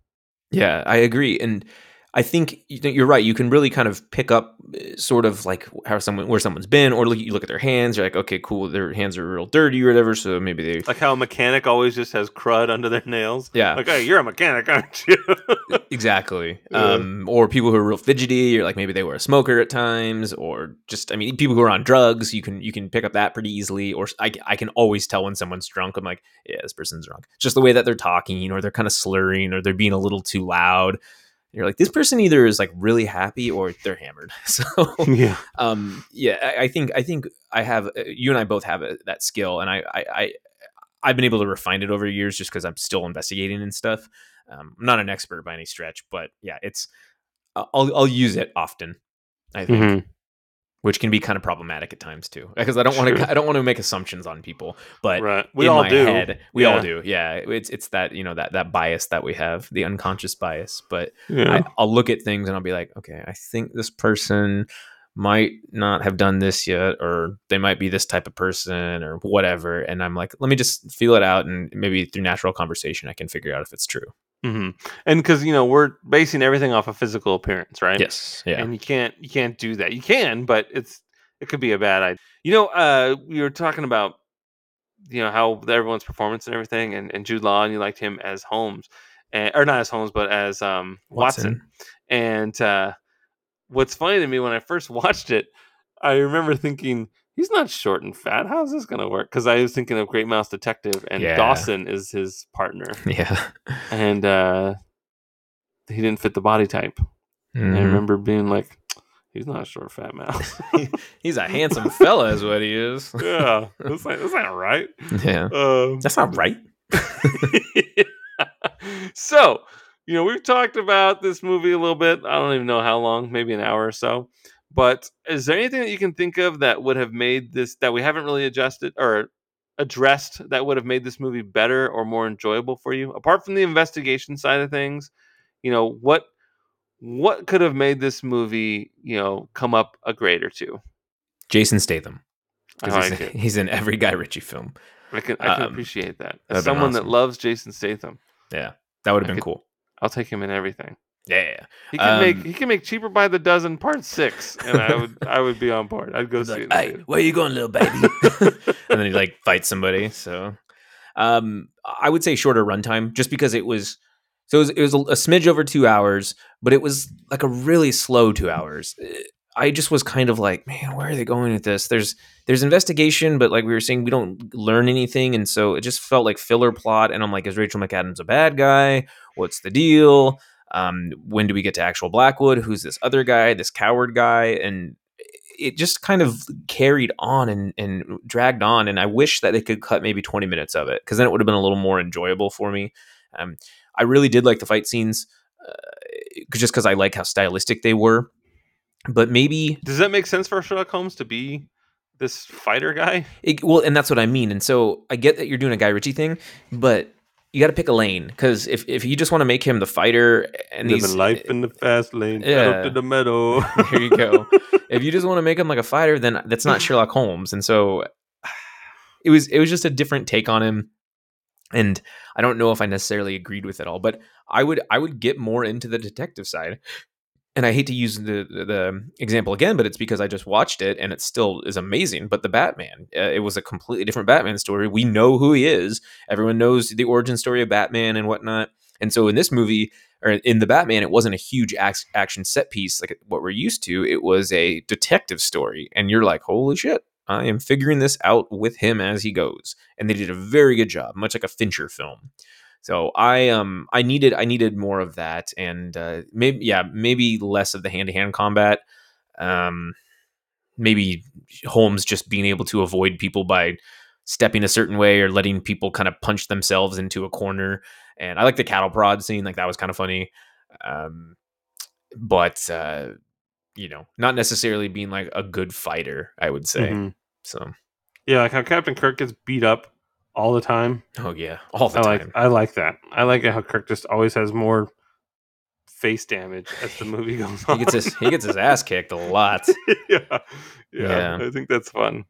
Yeah, I agree, and I think you're right. You can really kind of pick up uh, sort of like how someone where someone's been, or look, you look at their hands. You're like, okay, cool, their hands are real dirty or whatever. So maybe they, Like how a mechanic always just has crud under their nails. yeah, Like, hey, you're a mechanic, aren't you? exactly. Yeah. Um, or people who are real fidgety, or like maybe they were a smoker at times, or just I mean, people who are on drugs. You can you can pick up that pretty easily. Or I I can always tell when someone's drunk. I'm like, yeah, this person's drunk. Just the way that they're talking, or they're kind of slurring, or they're being a little too loud. You're like, this person either is like really happy or they're hammered. So yeah. um yeah I, I think i think i have uh, you and i both have a, that skill and I, I i i've been able to refine it over years just because i'm still investigating and stuff um, i'm not an expert by any stretch but yeah it's i'll i'll use it often i think Mhm. Which can be kind of problematic at times too because i don't want to i don't want to make assumptions on people but Right. We in all my do. head, we Yeah. all do yeah it's it's that you know that that bias that we have the unconscious bias but Yeah. I, I'll look at things and I'll be like, okay, I think this person might not have done this yet, or they might be this type of person, or whatever. And I'm like, let me just feel it out, and maybe through natural conversation, I can figure out if it's true. Hmm And because you know we're basing everything off of physical appearance, right? Yes. Yeah. and you can't you can't do that. You can, but it's it could be a bad idea. You know, uh, we were talking about you know how everyone's performance and everything, and, and Jude Law, and you liked him as Holmes, and, or not as Holmes, but as um, Watson. And uh, what's funny to me when I first watched it, I remember thinking he's not short and fat. How's this gonna work? Because I was thinking of Great Mouse Detective, and Yeah. Dawson is his partner, Yeah. and uh, he didn't fit the body type. And I remember being like, he's not a short fat mouse. He's a handsome fella, is what he is. yeah, that's not, that's not right. Yeah. Um, That's not right. so, you know, we've talked about this movie a little bit. I don't even know how long, maybe an hour or so. But is there anything that you can think of that would have made this that we haven't really adjusted or addressed that would have made this movie better or more enjoyable for you? Apart from the investigation side of things, you know, what what could have made this movie, you know, come up a grade or two? Jason Statham. Like he's, it. he's in every Guy Ritchie film. I can I can Um, appreciate that. As someone that loves Jason Statham, Yeah. That would have I been could- cool. I'll take him in everything. Yeah. He can make Um, he can make cheaper by the dozen part six, and I would I would be on board. I'd go see like, it. hey, where you going, little baby? and then he like fights somebody. So, um, I would say shorter runtime, just because it was. So it was, it was a, a smidge over two hours, but it was like a really slow two hours. I just was kind of like, man, where are they going with this? There's there's investigation, but like we were saying, we don't learn anything, and so it just felt like filler plot. And I'm like, is Rachel McAdams a bad guy? What's the deal? Um, when do we get to actual Blackwood? Who's this other guy? This coward guy? And it just kind of carried on and, and dragged on. And I wish that they could cut maybe 20 minutes of it because then it would have been a little more enjoyable for me. Um, I really did like the fight scenes uh, just because I like how stylistic they were. But maybe Does that make sense for Sherlock Holmes to be this fighter guy? It, well, and that's what I mean. And so I get that you're doing a Guy Ritchie thing, but you got to pick a lane because if, if you just want to make him the fighter and Living he's life in the fast lane, Yeah. to the meadow. there you go. if you just want to make him like a fighter, then that's not Sherlock Holmes. And so it was it was just a different take on him. And I don't know if I necessarily agreed with it all, but I would I would get more into the detective side. And I hate to use the the, example again, but it's because I just watched it and it still is amazing. But the Batman, uh, it was a completely different Batman story. We know who he is. Everyone knows the origin story of Batman and whatnot. And so in this movie, or in the Batman, it wasn't a huge ac- action set piece like what we're used to. It was a detective story, and you're like, holy shit, I am figuring this out with him as he goes. And they did a very good job, much like a Fincher film. So I um I needed I needed more of that, and uh, maybe yeah maybe less of the hand to hand combat. Um, maybe Holmes just being able to avoid people by stepping a certain way or letting people kind of punch themselves into a corner. And I like the cattle prod scene, like that was kind of funny. Um, but uh, you know, not necessarily being like a good fighter, I would say. Mhm. So, Yeah, like how Captain Kirk gets beat up all the time. oh yeah, all the I time. like I like that. I like how Kirk just always has more face damage as the movie goes on. he gets his he gets his ass kicked a lot. yeah. yeah, Yeah. I think that's fun.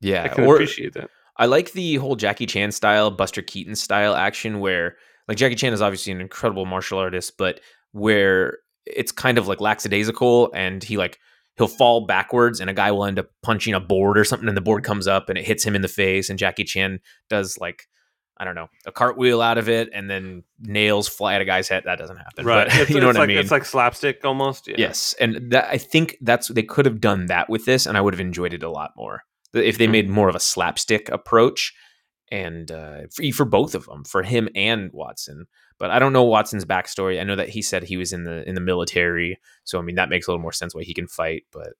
Yeah, I can or appreciate that. I like the whole Jackie Chan style, Buster Keaton style action where like Jackie Chan is obviously an incredible martial artist, but where it's kind of like lackadaisical and he like he'll fall backwards and a guy will end up punching a board or something and the board comes up and it hits him in the face and Jackie Chan does like I don't know, a cartwheel out of it and then nails fly at a guy's head. That doesn't happen. Right. But you know it's what like, I mean? It's like slapstick almost. Yeah. Yes, and that I think that's they could have done that with this, and I would have enjoyed it a lot more if they Mhm. made more of a slapstick approach, and uh, for for both of them, for him and Watson. But I don't know Watson's backstory. I know that he said he was in the in the military, so I mean that makes a little more sense why he can fight. But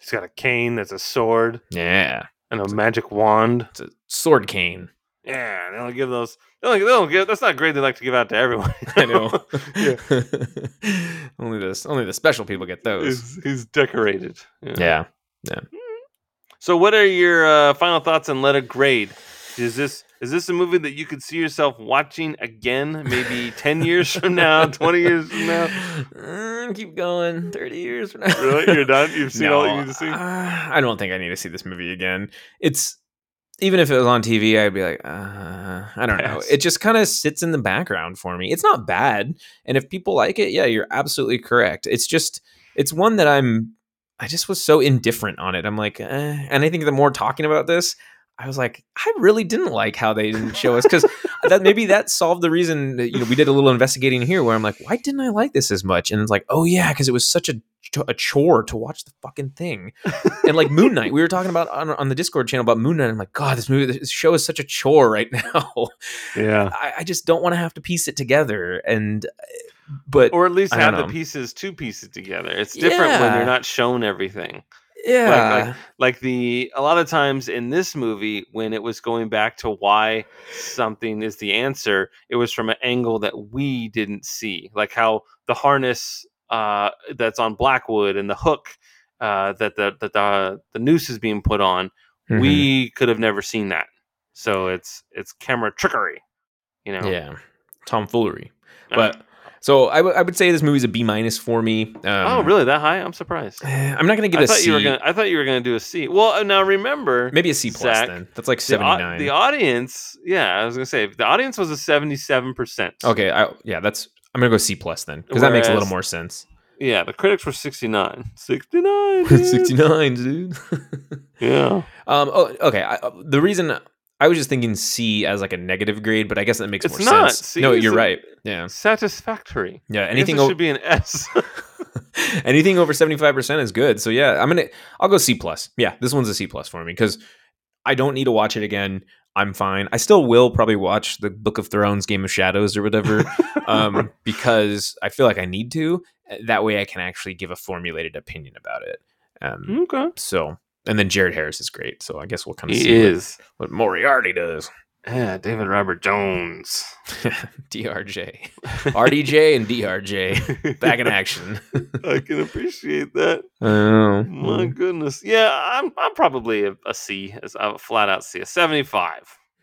He's got a cane that's a sword yeah, and a magic wand. it's a sword cane. Yeah, they don't give those. They don't, they don't give. That's not great. They like to give out to everyone. I know. only this only the special people get those. he's, he's decorated. Yeah. Yeah. So, what are your uh, final thoughts on letter grade? Is this Is this a movie that you could see yourself watching again, maybe ten years from now, twenty years from now? Keep going. Thirty years from now. Really, you're done. You've seen all you need to see. uh, I don't think I need to see this movie again. It's even if it was on TV, I'd be like, uh, I don't know. It just kind of sits in the background for me. It's not bad, and if people like it, yeah, you're absolutely correct. It's just it's one that I'm. I just was so indifferent on it. I'm like, eh. and I think the more talking about this, I was like, I really didn't like how they didn't show us because that maybe that solved the reason. That, you know, we did a little investigating here where I'm like, why didn't I like this as much? And it's like, oh yeah, because it was such a a chore to watch the fucking thing. And like Moon Knight, we were talking about on, on the Discord channel about Moon Knight. I'm like, God, this movie, this show is such a chore right now. Yeah. I, I just don't want to have to piece it together. And but Or at least I have don't the pieces to piece it together. It's different when Yeah. you're not shown everything. Yeah, like, like the a lot of times in this movie when it was going back to why something is the answer it was from an angle that we didn't see. Like how the harness uh that's on blackwood and the hook uh that the that the the noose is being put on Mhm. we could have never seen that. So it's it's camera trickery you know? Yeah, tomfoolery. Uh, But so I would- I would say this movie's a B minus for me. Um, oh really that high i'm surprised I'm not gonna give I it a thought C. you were gonna. I thought you were gonna do a C. Well, uh, now remember, Maybe a C plus Zach, then. That's like the, au- 79. the audience, yeah, I was gonna say the audience was a seventy-seven percent. okay, I, yeah, that's I'm gonna go C plus then because that makes a little more sense. Yeah, the critics were sixty-nine. Sixty-nine. dude. 69, dude. Yeah. um. Oh, okay. I, uh, the reason I was just thinking C as like a negative grade, but I guess that makes It's more not. sense. C no, you're right. Yeah. Satisfactory. Yeah. Anything o- should be an S. anything over 75% is good. So yeah, I'm gonna I'll go C plus. Yeah, this one's a C plus for me because I don't need to watch it again. I'm fine. I still will probably watch the Book of Thrones, Game of Shadows, or whatever, um, because I feel like I need to. That way, I can actually give a formulated opinion about it. Um, okay. so, and then Jared Harris is great. So I guess we'll kind of He see what- is. what Moriarty does. Yeah, David Robert Jones. DRJ, RDJ, and DRJ back in action. I can appreciate that. Oh, My mm-hmm. goodness. Yeah, I'm. I'm probably a, a C. As flat out C. A seventy-five.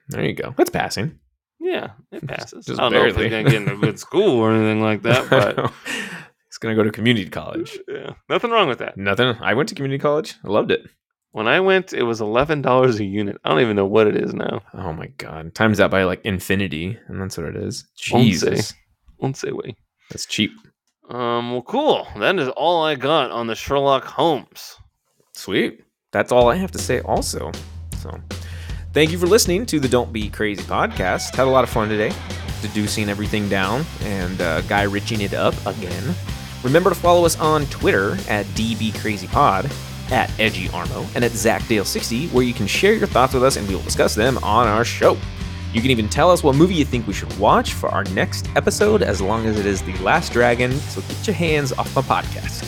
there you go. That's passing. Yeah, it passes. Just I don't know if barely. he's gonna get into a good school or anything like that, but he's gonna go to community college. yeah, nothing wrong with that. Nothing. I went to community college. I loved it. When I went, it was eleven dollars a unit. I don't even know what it is now. Oh my god! Times that by like infinity, and that's what it is. Jesus. Won't say way. that's cheap. Um. Well, cool. That is all I got on the Sherlock Holmes. Sweet. That's all I have to say. Also, so thank you for listening to the Don't Be Crazy podcast. Had a lot of fun today, deducing everything down and uh, Guy riching it up again. Remember to follow us on Twitter at DBCrazyPod, at Edgy Armo, and at ZachDale60, where you can share your thoughts with us and we will discuss them on our show. You can even tell us what movie you think we should watch for our next episode, as long as it is The Last Dragon. So get your hands off my podcast.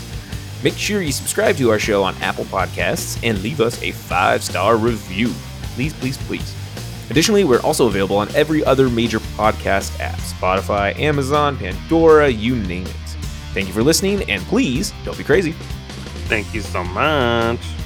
Make sure you subscribe to our show on Apple Podcasts and leave us a five star review. Please, please, please. Additionally, we're also available on every other major podcast app Spotify, Amazon, Pandora, you name it. Thank you for listening, and please don't be crazy. Thank you so much.